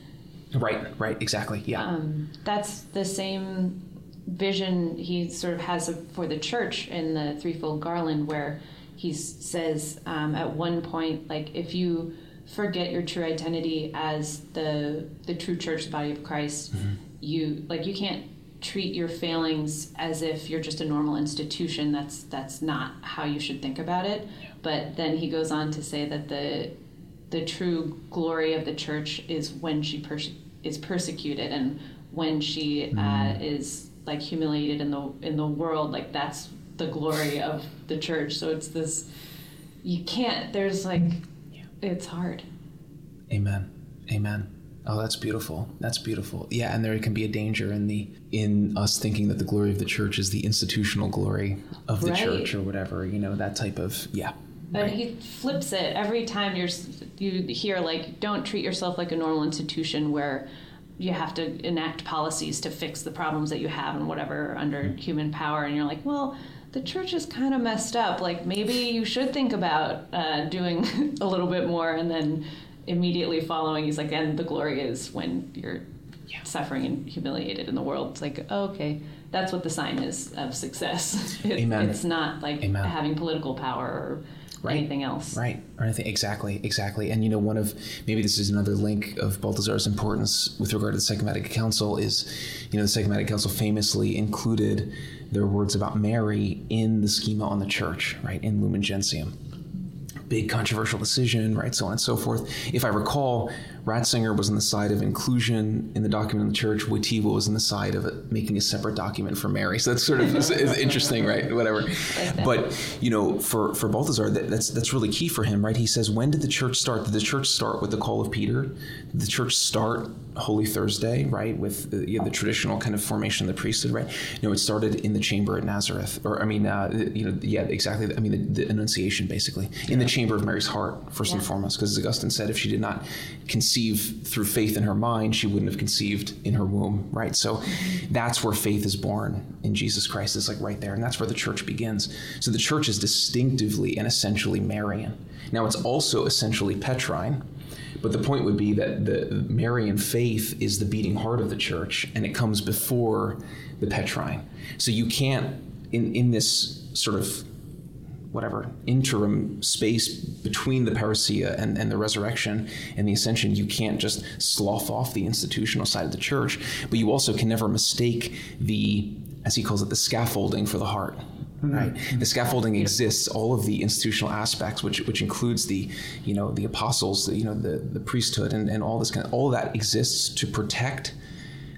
Right, right, exactly, yeah. Um, that's the same vision he sort of has for the church in the threefold garland where he says um, at one point like if you forget your true identity as the the true church the body of christ. You like you can't treat your failings as if you're just a normal institution. That's that's not how you should think about it. But then he goes on to say that the the true glory of the church is when she perse- is persecuted and when she uh, is like humiliated in the in the world. Like that's the glory of the church. So it's this you can't there's like it's hard Amen. Amen. Oh, that's beautiful. That's beautiful. Yeah, and there can be a danger in the in us thinking that the glory of the church is the institutional glory of the Right. church or whatever. You know that type of yeah. But he flips it every time you're you hear like don't treat yourself like a normal institution where you have to enact policies to fix the problems that you have and whatever under mm-hmm. human power and you're like well the church is kind of messed up like maybe you should think about uh, doing [LAUGHS] a little bit more and then immediately following. He's like and the glory is when you're suffering and humiliated in the world. It's like oh, okay. That's what the sign is of success. [LAUGHS] It- Amen. it's not like Amen. having political power or Right. anything else. Right. Or anything. Exactly. Exactly. And you know, one of maybe this is another link of Balthasar's importance with regard to the Second Council is, you know, the Second Council famously included their words about Mary in the schema on the church, right, in Lumen Gentium. Big controversial decision, right, so on and so forth. If I recall, Ratzinger was on the side of inclusion in the document of the church. Wojtyla was on the side of it, making a separate document for Mary. So that's sort of is, is interesting, right? Whatever. But you know, for for Balthasar, that, that's that's really key for him, right? He says, when did the church start? Did the church start with the call of Peter? Did the church start Holy Thursday, right, with the, you know, the traditional kind of formation of the priesthood, right? No, it started in the chamber at Nazareth, or I mean, uh, you know, yeah, exactly. I mean, the, the Annunciation, basically, in the chamber of Mary's heart, first and foremost, because as Augustine said, if she did not conceive through faith in her mind, she wouldn't have conceived in her womb, right? So that's where faith is born in Jesus Christ, is like right there, and that's where the church begins. So the church is distinctively and essentially Marian. Now it's also essentially Petrine, but the point would be that the Marian faith is the beating heart of the church, and it comes before the Petrine. So you can't, in in this sort of whatever interim space between the parousia and, and the resurrection and the ascension, you can't just slough off the institutional side of the church, but you also can never mistake the, as he calls it, the scaffolding for the heart. Mm-hmm. Right, the scaffolding exists. All of the institutional aspects, which which includes the, you know, the apostles, the, you know, the the priesthood, and, and all this kind of all that exists to protect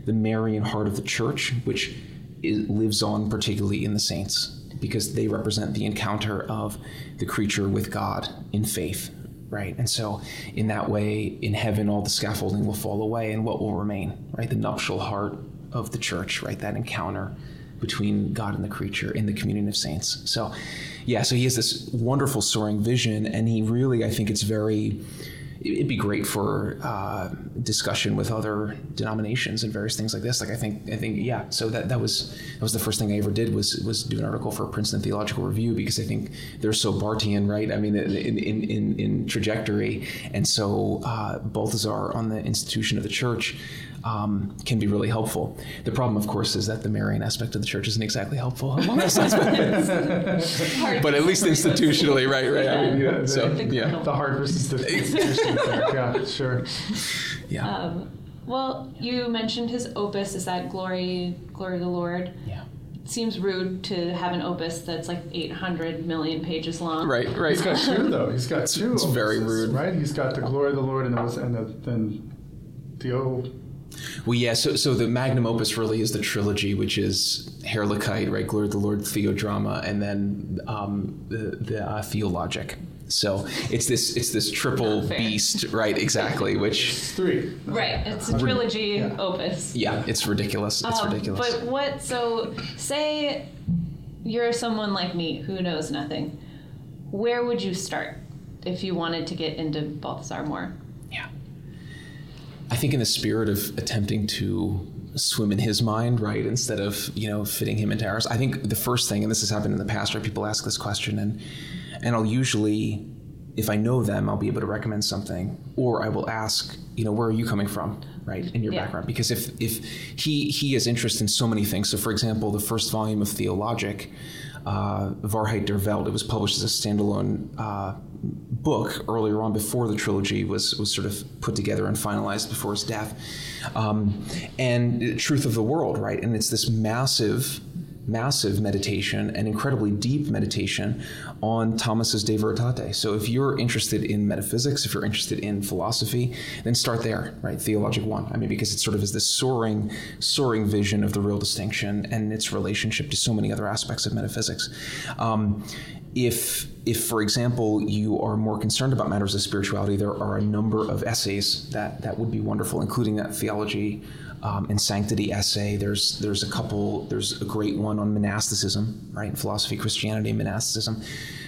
the Marian heart of the church, which is, lives on particularly in the saints, because they represent the encounter of the creature with God in faith, right? And so, in that way, in heaven, all the scaffolding will fall away, and what will remain, right? The nuptial heart of the church, right? That encounter between God and the creature in the communion of saints. So, yeah, so he has this wonderful soaring vision, and he really, I think it's very it'd be great for uh, discussion with other denominations and various things like this. Like I think, I think, yeah. So that that was that was the first thing I ever did was was do an article for Princeton Theological Review because I think they're so Barthian, right? I mean, in in in, in trajectory, and so uh, Balthasar on the institution of the church. Um, can be really helpful. The problem, of course, is that the Marian aspect of the church isn't exactly helpful among [LAUGHS] those [LAUGHS] but at least institutionally, right? Right. I mean, Yeah, so The yeah, kernel. The heart versus the [LAUGHS] institution. Yeah, sure. yeah, Um, well, you mentioned his opus. Is that Glory, Glory to the Lord? yeah. Seems rude to have an opus that's like 800 million pages long. Right. Right. He's got two though. He's got two. it's very rude. right? He's got the glory of the Lord and the and the, then the O. Well, yeah. So, so the magnum opus really is the trilogy, which is Herrlichkeit, right? Glory of the Lord, Theodrama, and then um, the the uh, Theologic. So it's this it's this triple beast, right? Exactly. Which [LAUGHS] It's three. Right. It's a trilogy Yeah. opus. yeah, it's ridiculous. It's Um, ridiculous. But what? So say you're someone like me who knows nothing. Where would you start if you wanted to get into Balthasar more? Yeah. I think in the spirit of attempting to swim in his mind, right, instead of, you know, fitting him into ours, I think the first thing, and this has happened in the past, where people ask this question, and and I'll usually, if I know them, I'll be able to recommend something, or I will ask, you know, where are you coming from, right, in your Yeah. background? Because if if he he has interest in so many things, so for example, the first volume of Theologic, uh, Wahrheit der Welt, it was published as a standalone uh, book earlier on before the trilogy was was sort of put together and finalized before his death. Um, and Truth of the World, right? And it's this massive, massive meditation and incredibly deep meditation on Thomas's De Veritate. So if you're interested in metaphysics, if you're interested in philosophy, then start there, right? Theologic one. I mean, because it sort of is this soaring, soaring vision of the real distinction and its relationship to so many other aspects of metaphysics. Um, if if for example you are more concerned about matters of spirituality there are a number of essays that that would be wonderful including that theology um, and sanctity essay. There's there's a couple there's a great one on monasticism right? Philosophy christianity monasticism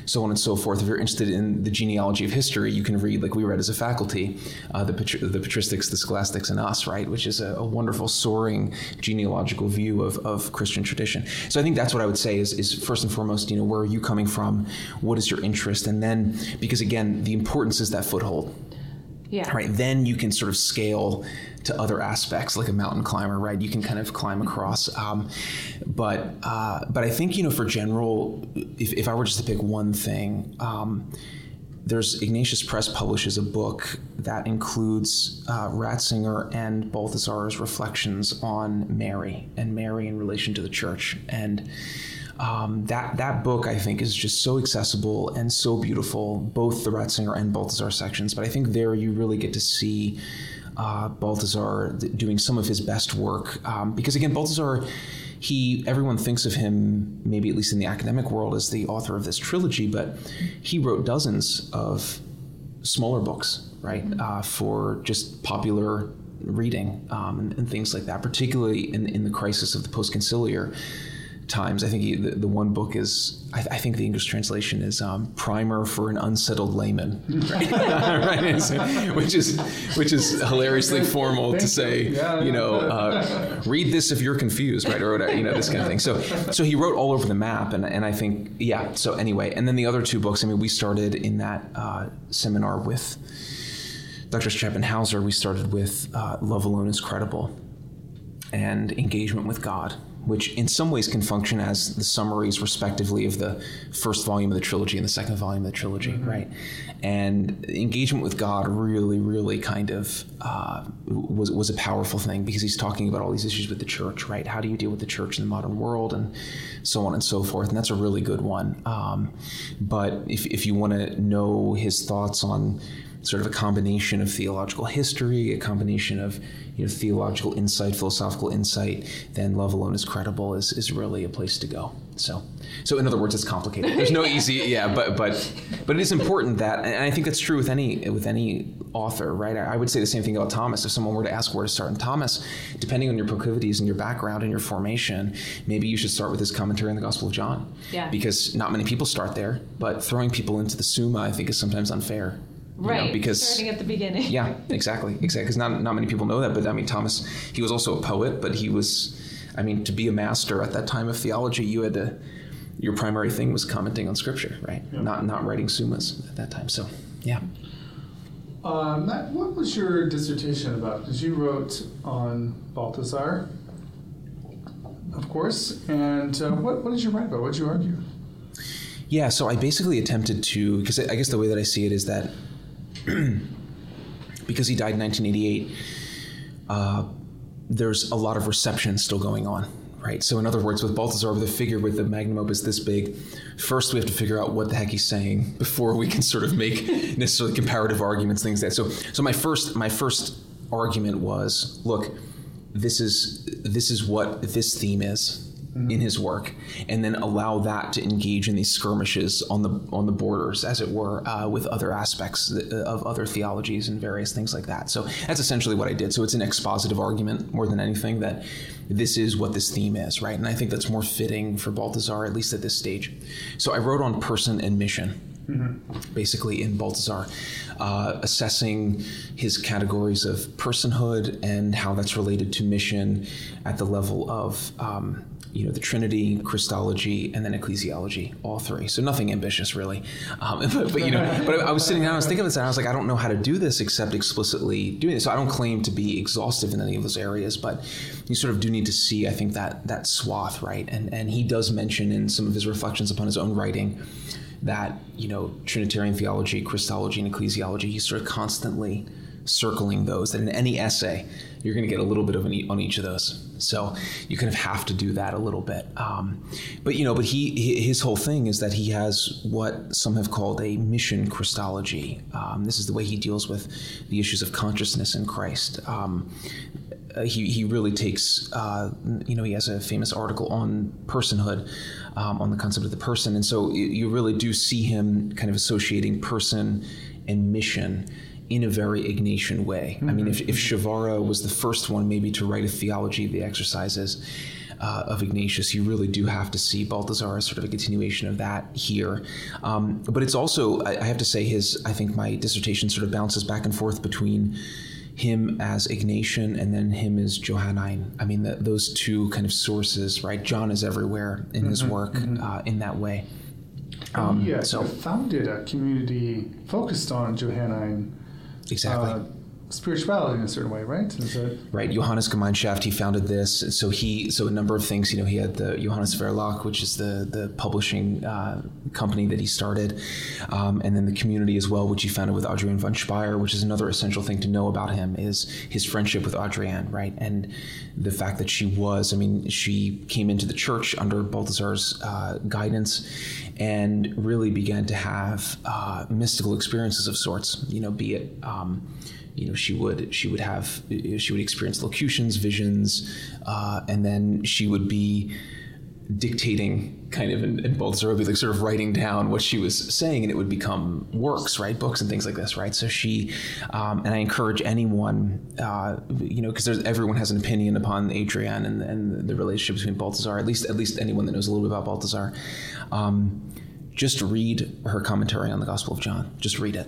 so on and so forth. If you're interested in the genealogy of history you can read like we read as a faculty uh, the, patri- the patristics the scholastics and us right? Which is a, a wonderful soaring genealogical view of, of christian tradition. So i think that's what i would say is, is first and foremost you know where are you coming from? What is your interest? And then because again the importance is that foothold. Yeah. right? Then you can sort of scale to other aspects like a mountain climber right you can kind of climb across um, but uh, but i think you know for general if, if i were just to pick one thing um, there's Ignatius Press publishes a book that includes uh, Ratzinger and Balthasar's reflections on Mary and Mary in relation to the church. And um, that that book I think is just so accessible and so beautiful, both the Ratzinger and Balthasar sections. But I think there you really get to see uh, Balthasar doing some of his best work um, because again, Balthasar. He, everyone thinks of him, maybe at least in the academic world, as the author of this trilogy, but he wrote dozens of smaller books, right, uh, for just popular reading um, and, and things like that, particularly in, in the crisis of the post-conciliar times. I think he, the, the one book is, I, I think the English translation is um, "Primer for an Unsettled Layman," right? [LAUGHS] Right, which is which is hilariously formal to say, Yeah, you know, uh, read this if you're confused, right, or whatever, you know, this kind of thing. So, so he wrote all over the map, and and I think, yeah. So anyway, and then the other two books. I mean, we started in that uh, seminar with Dr. Schappenhauser. We started with uh, "Love Alone Is Credible" and "Engagement with God." Which in some ways can function as the summaries, respectively, of the first volume of the trilogy and the second volume of the trilogy, right? And engagement with God really, really kind of uh, was was a powerful thing because he's talking about all these issues with the church, right? How do you deal with the church in the modern world, and so on and so forth. And that's a really good one. Um, but if if you want to know his thoughts on sort of a combination of theological history, a combination of you know theological insight, philosophical insight, then Love Alone is Credible is is really a place to go. So, so in other words, it's complicated. There's no [LAUGHS] easy, yeah, but but but it is important that, and I think that's true with any with any author, right? I I would say the same thing about Thomas. If someone were to ask where to start in Thomas, depending on your proclivities and your background and your formation, maybe you should start with his commentary on the Gospel of John. Yeah. Because not many people start there, but throwing people into the Summa, I think, is sometimes unfair. You know, Right. because starting at the beginning. yeah, exactly, exactly. Because not not many people know that, but I mean, Thomas, he was also a poet, but he was, I mean, to be a master at that time of theology, you had to, your primary thing was commenting on Scripture, right? Not not writing summas at that time. So, yeah, Uh, Matt, what was your dissertation about? Because you wrote on Balthasar, of course. And uh, what, what did you write about? What did you argue? Yeah, so I basically attempted to, because I guess the way that I see it is that [CLEARS THROAT] because he died in 1988, uh, there's a lot of reception still going on, right? So, in other words, with Balthasar, with a figure with the magnum opus this big, first we have to figure out what the heck he's saying [LAUGHS] before we can sort of make [LAUGHS] necessarily comparative arguments, things like that. So, so my first my first argument was, look, this is this is what this theme is mm-hmm. in his work, and then allow that to engage in these skirmishes on the on the borders, as it were, uh, with other aspects of other theologies and various things like that. So that's essentially what I did. So it's an expositive argument more than anything that this is what this theme is, right? And I think that's more fitting for Balthasar, at least at this stage. So I wrote on person and mission. Mm-hmm. Basically, in Balthasar, uh, assessing his categories of personhood and how that's related to mission at the level of um, you know, the Trinity, Christology, and then ecclesiology, all three. So nothing ambitious, really. Um, [LAUGHS] but, but, you know, but I was sitting down, I was thinking of this, and I was like, I don't know how to do this except explicitly doing this. So I don't claim to be exhaustive in any of those areas, but you sort of do need to see, I think, that that swath, right? And and he does mention in some of his reflections upon his own writing that you know Trinitarian theology, Christology, and ecclesiology. He's sort of constantly circling those. That in any essay, you're going to get a little bit of an, on each of those. So you kind of have to do that a little bit. Um, but you know, but he his whole thing is that he has what some have called a mission Christology. Um, this is the way he deals with the issues of consciousness in Christ. Um, uh, he, he really takes, uh, you know, he has a famous article on personhood, um, on the concept of the person. And so you really do see him kind of associating person and mission in a very Ignatian way. Mm-hmm. I mean, if, if Przywara was the first one maybe to write a theology of the exercises uh, of Ignatius, you really do have to see Balthasar as sort of a continuation of that here. Um, but it's also, I, I have to say, his, I think my dissertation sort of bounces back and forth between him as Ignatian and then him as Johannine. I mean, the, those two kind of sources, right? John is everywhere in mm-hmm, his work mm-hmm. uh, in that way. Um, yeah, so founded a community focused on Johannine Exactly. Uh, spirituality in a certain way, right? That... Right. Johannes Gemeinschaft, he founded this. So he, so a number of things. You know, he had the Johannes Verlag, which is the the publishing uh, company that he started, um, and then the community as well, which he founded with Adrienne von Speyr, which is another essential thing to know about him is his friendship with Adrienne, right? And the fact that she was, I mean, she came into the church under Balthasar's uh, guidance and really began to have uh, mystical experiences of sorts. You know, be it. Um, you know, she would she would have she would experience locutions, visions, uh, and then she would be dictating kind of and, and Balthasar would be like sort of writing down what she was saying and it would become works right? Books and things like this right? So she um, and I encourage anyone uh, you know because everyone has an opinion upon Adrienne and, and the relationship between Balthasar at least at least anyone that knows a little bit about Balthasar um, just read her commentary on the Gospel of John. Just read it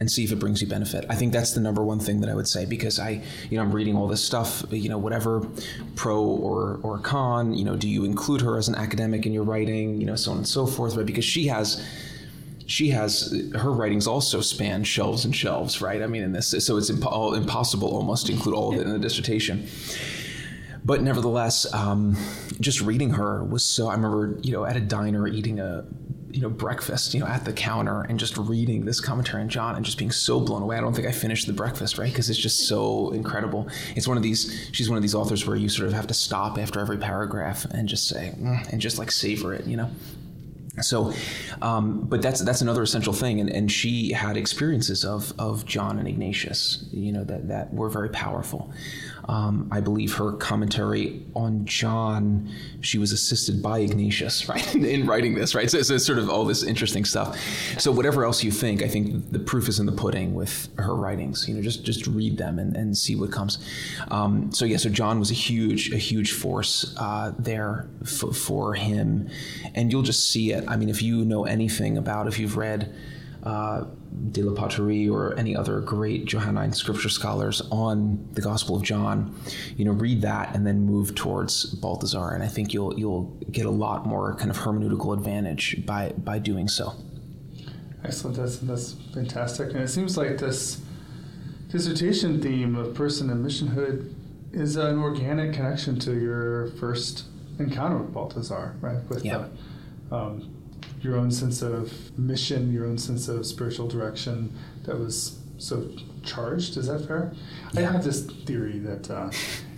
and see if it brings you benefit. I think that's the number one thing that I would say because I, you know, I'm reading all this stuff, you know, whatever pro or or con, you know, do you include her as an academic in your writing, you know, so on and so forth, right? Because she has she has her writings also span shelves and shelves, right? I mean, in this, so it's impo- impossible almost to include all of it in a dissertation. But nevertheless, um, just reading her was so. I remember, you know, at a diner eating a you know breakfast you know at the counter and just reading this commentary on john and just being so blown away. I don't think i finished the breakfast right? Because it's just so incredible. It's one of these she's one of these authors where you sort of have to stop after every paragraph and just say mm, and just like savor it you know? So, um, but that's that's another essential thing, and, and she had experiences of of John and Ignatius, you know, that that were very powerful. Um, I believe her commentary on John, she was assisted by Ignatius, [LAUGHS] right, in writing this, right? So, so, it's sort of all this interesting stuff. So whatever else you think, I think the proof is in the pudding with her writings. You know, just just read them and, and see what comes. Um, so yeah, so John was a huge a huge force uh, there f- for him, and you'll just see it. I mean, if you know anything about, if you've read uh, De La Potterie or any other great Johannine scripture scholars on the Gospel of John, you know, read that and then move towards Balthasar, and I think you'll you'll get a lot more kind of hermeneutical advantage by by doing so. Excellent. That's that's fantastic, and it seems like this dissertation theme of person and missionhood is an organic connection to your first encounter with Balthasar, right? With Yeah. uh, um, your own sense of mission, your own sense of spiritual direction that was so charged. Is that fair? I have this theory that uh,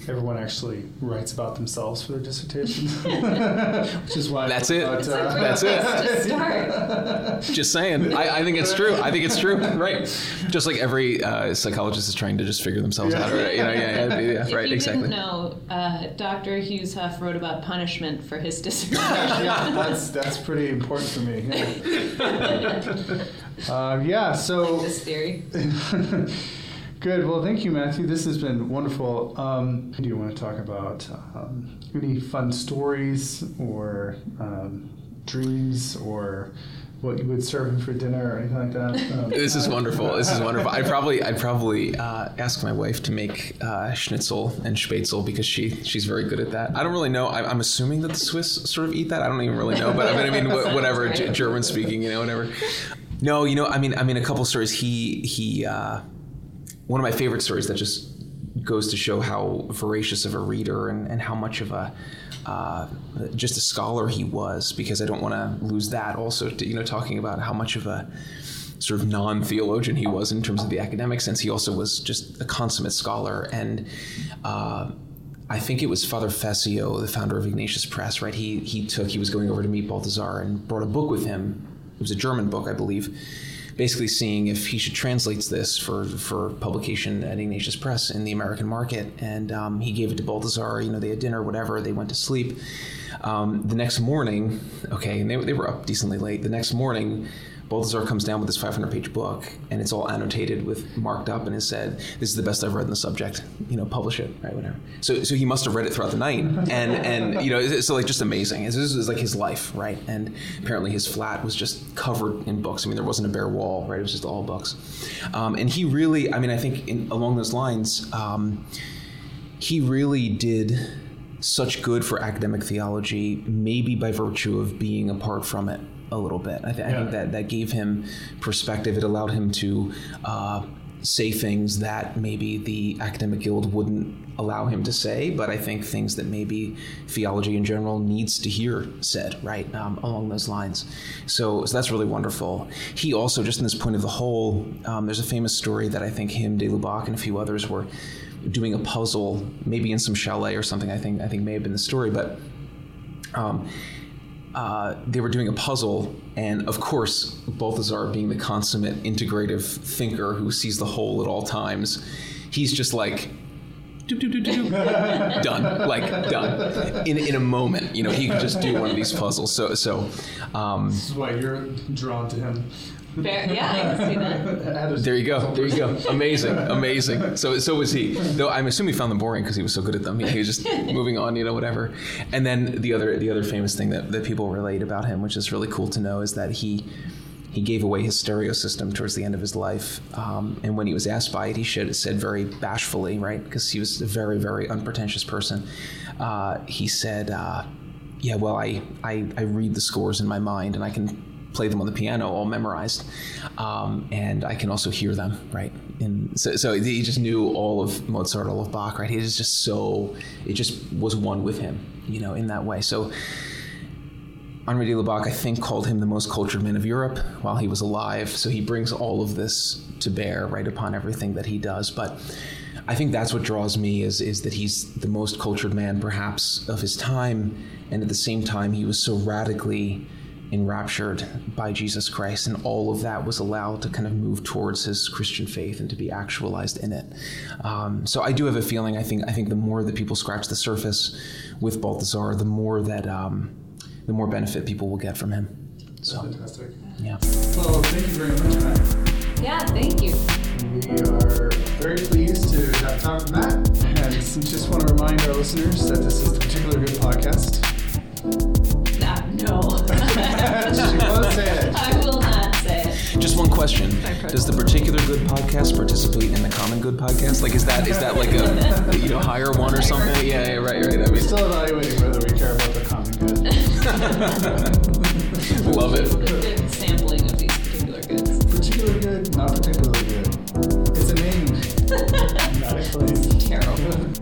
everyone actually writes about themselves for their dissertation, [LAUGHS] which is why That's it. about, uh, That's it. place start. Just saying. I, I think it's true. I think it's true. Right. Just like every uh, psychologist is trying to just figure themselves Yeah. out. Right? You know, yeah, yeah, yeah, If right. you Exactly. didn't know, uh, Dr. Hughes Huff wrote about punishment for his dissertation. yeah, that's that's pretty important for me. Yeah. [LAUGHS] Uh, yeah so this theory. [LAUGHS] good. Well, thank you, Matthew. This has been wonderful. Um, do you want to talk about um, any fun stories or um, dreams or what you would serve him for dinner or anything like that? [LAUGHS] Um, This is wonderful. This is wonderful. I'd probably, I'd probably uh, ask my wife to make uh, schnitzel and spätzle because she, she's very good at that. I don't really know. I, I'm assuming that the Swiss sort of eat that. I don't even really know, but I mean, I mean, wh- whatever, German speaking, you know, whatever. No, you know, I mean, I mean, a couple stories. He, he, uh, one of my favorite stories that just goes to show how voracious of a reader and, and how much of a uh, just a scholar he was because I don't want to lose that also to, you know talking about how much of a sort of non-theologian he was in terms of the academic sense he also was just a consummate scholar and uh, I think it was Father Fessio, the founder of Ignatius Press, right? He he took he was going over to meet Balthasar and brought a book with him. It was a German book, I believe, basically seeing if he should translate this for for publication at Ignatius Press in the American market. And um, he gave it to Balthasar. You know, they had dinner, whatever. They went to sleep. Um, the next morning, okay, and they, they were up decently late. The next morning, Balthasar comes down with this 500 page book, and it's all annotated with marked up, and it said, "This is the best I've read in the subject. You know, publish it, right? Whatever." So, so he must have read it throughout the night, and and you know, it's, so like just amazing. This is like his life, right? And apparently his flat was just covered in books. I mean, there wasn't a bare wall, right? It was just all books. Um, and he really, I mean, I think in, along those lines, um, he really did such good for academic theology, maybe by virtue of being apart from it a little bit. I, th- I think that that gave him perspective. It allowed him to uh, say things that maybe the academic guild wouldn't allow him to say, but I think things that maybe theology in general needs to hear said, right, um, along those lines. So, so that's really wonderful. He also, just in this point of the whole, um, there's a famous story that I think him, De Lubac, and a few others were doing a puzzle, maybe in some chalet or something. I think I think may have been the story, but um, uh, they were doing a puzzle, and of course, Balthasar, being the consummate integrative thinker who sees the whole at all times, he's just like. doop, doop, doop, doop, doop. [LAUGHS] done, like done, in in a moment. You know, he could just do one of these puzzles. So so, um, This is why you're drawn to him. Fair, yeah, I can see that. [LAUGHS] There you go. There you go. [LAUGHS] Amazing. Amazing. So so was he. Though I'm assuming he found them boring because he was so good at them. He was just [LAUGHS] moving on, you know, whatever. And then the other the other famous thing that, that people relate about him, which is really cool to know, is that he he gave away his stereo system towards the end of his life. Um, and when he was asked by it, he should have said very bashfully, right? Because he was a very, very unpretentious person. Uh, he said, uh, yeah, well, I, I, I read the scores in my mind and I can play them on the piano all memorized. Um, and I can also hear them, right? And so, so he just knew all of Mozart, all of Bach, right? He was just so, it just was one with him, you know, in that way. So Henri de Lubac, I think, called him the most cultured man of Europe while he was alive. So he brings all of this to bear right upon everything that he does. But I think that's what draws me is is that he's the most cultured man, perhaps, of his time, and at the same time, he was so radically enraptured by Jesus Christ, and all of that was allowed to kind of move towards his Christian faith and to be actualized in it. Um, so I do have a feeling. I think I think the more that people scratch the surface with Balthasar, the more that um, the more benefit people will get from him. So Fantastic. yeah. Well, thank you very much, Matt. Yeah, thank you. We are very pleased to have talked with Matt, and just want to remind our listeners that this is the Particular Good podcast. Ah, no. Just one question: Does the particular good podcast participate in the common good podcast? Like, is that is that like a you know higher one or something? Yeah, yeah right, right. I mean, still evaluating whether we care about the common good. [LAUGHS] Love it. Good sampling of these particular goods. Particular good, not particularly good. It's a name, [LAUGHS] not a place. Terrible.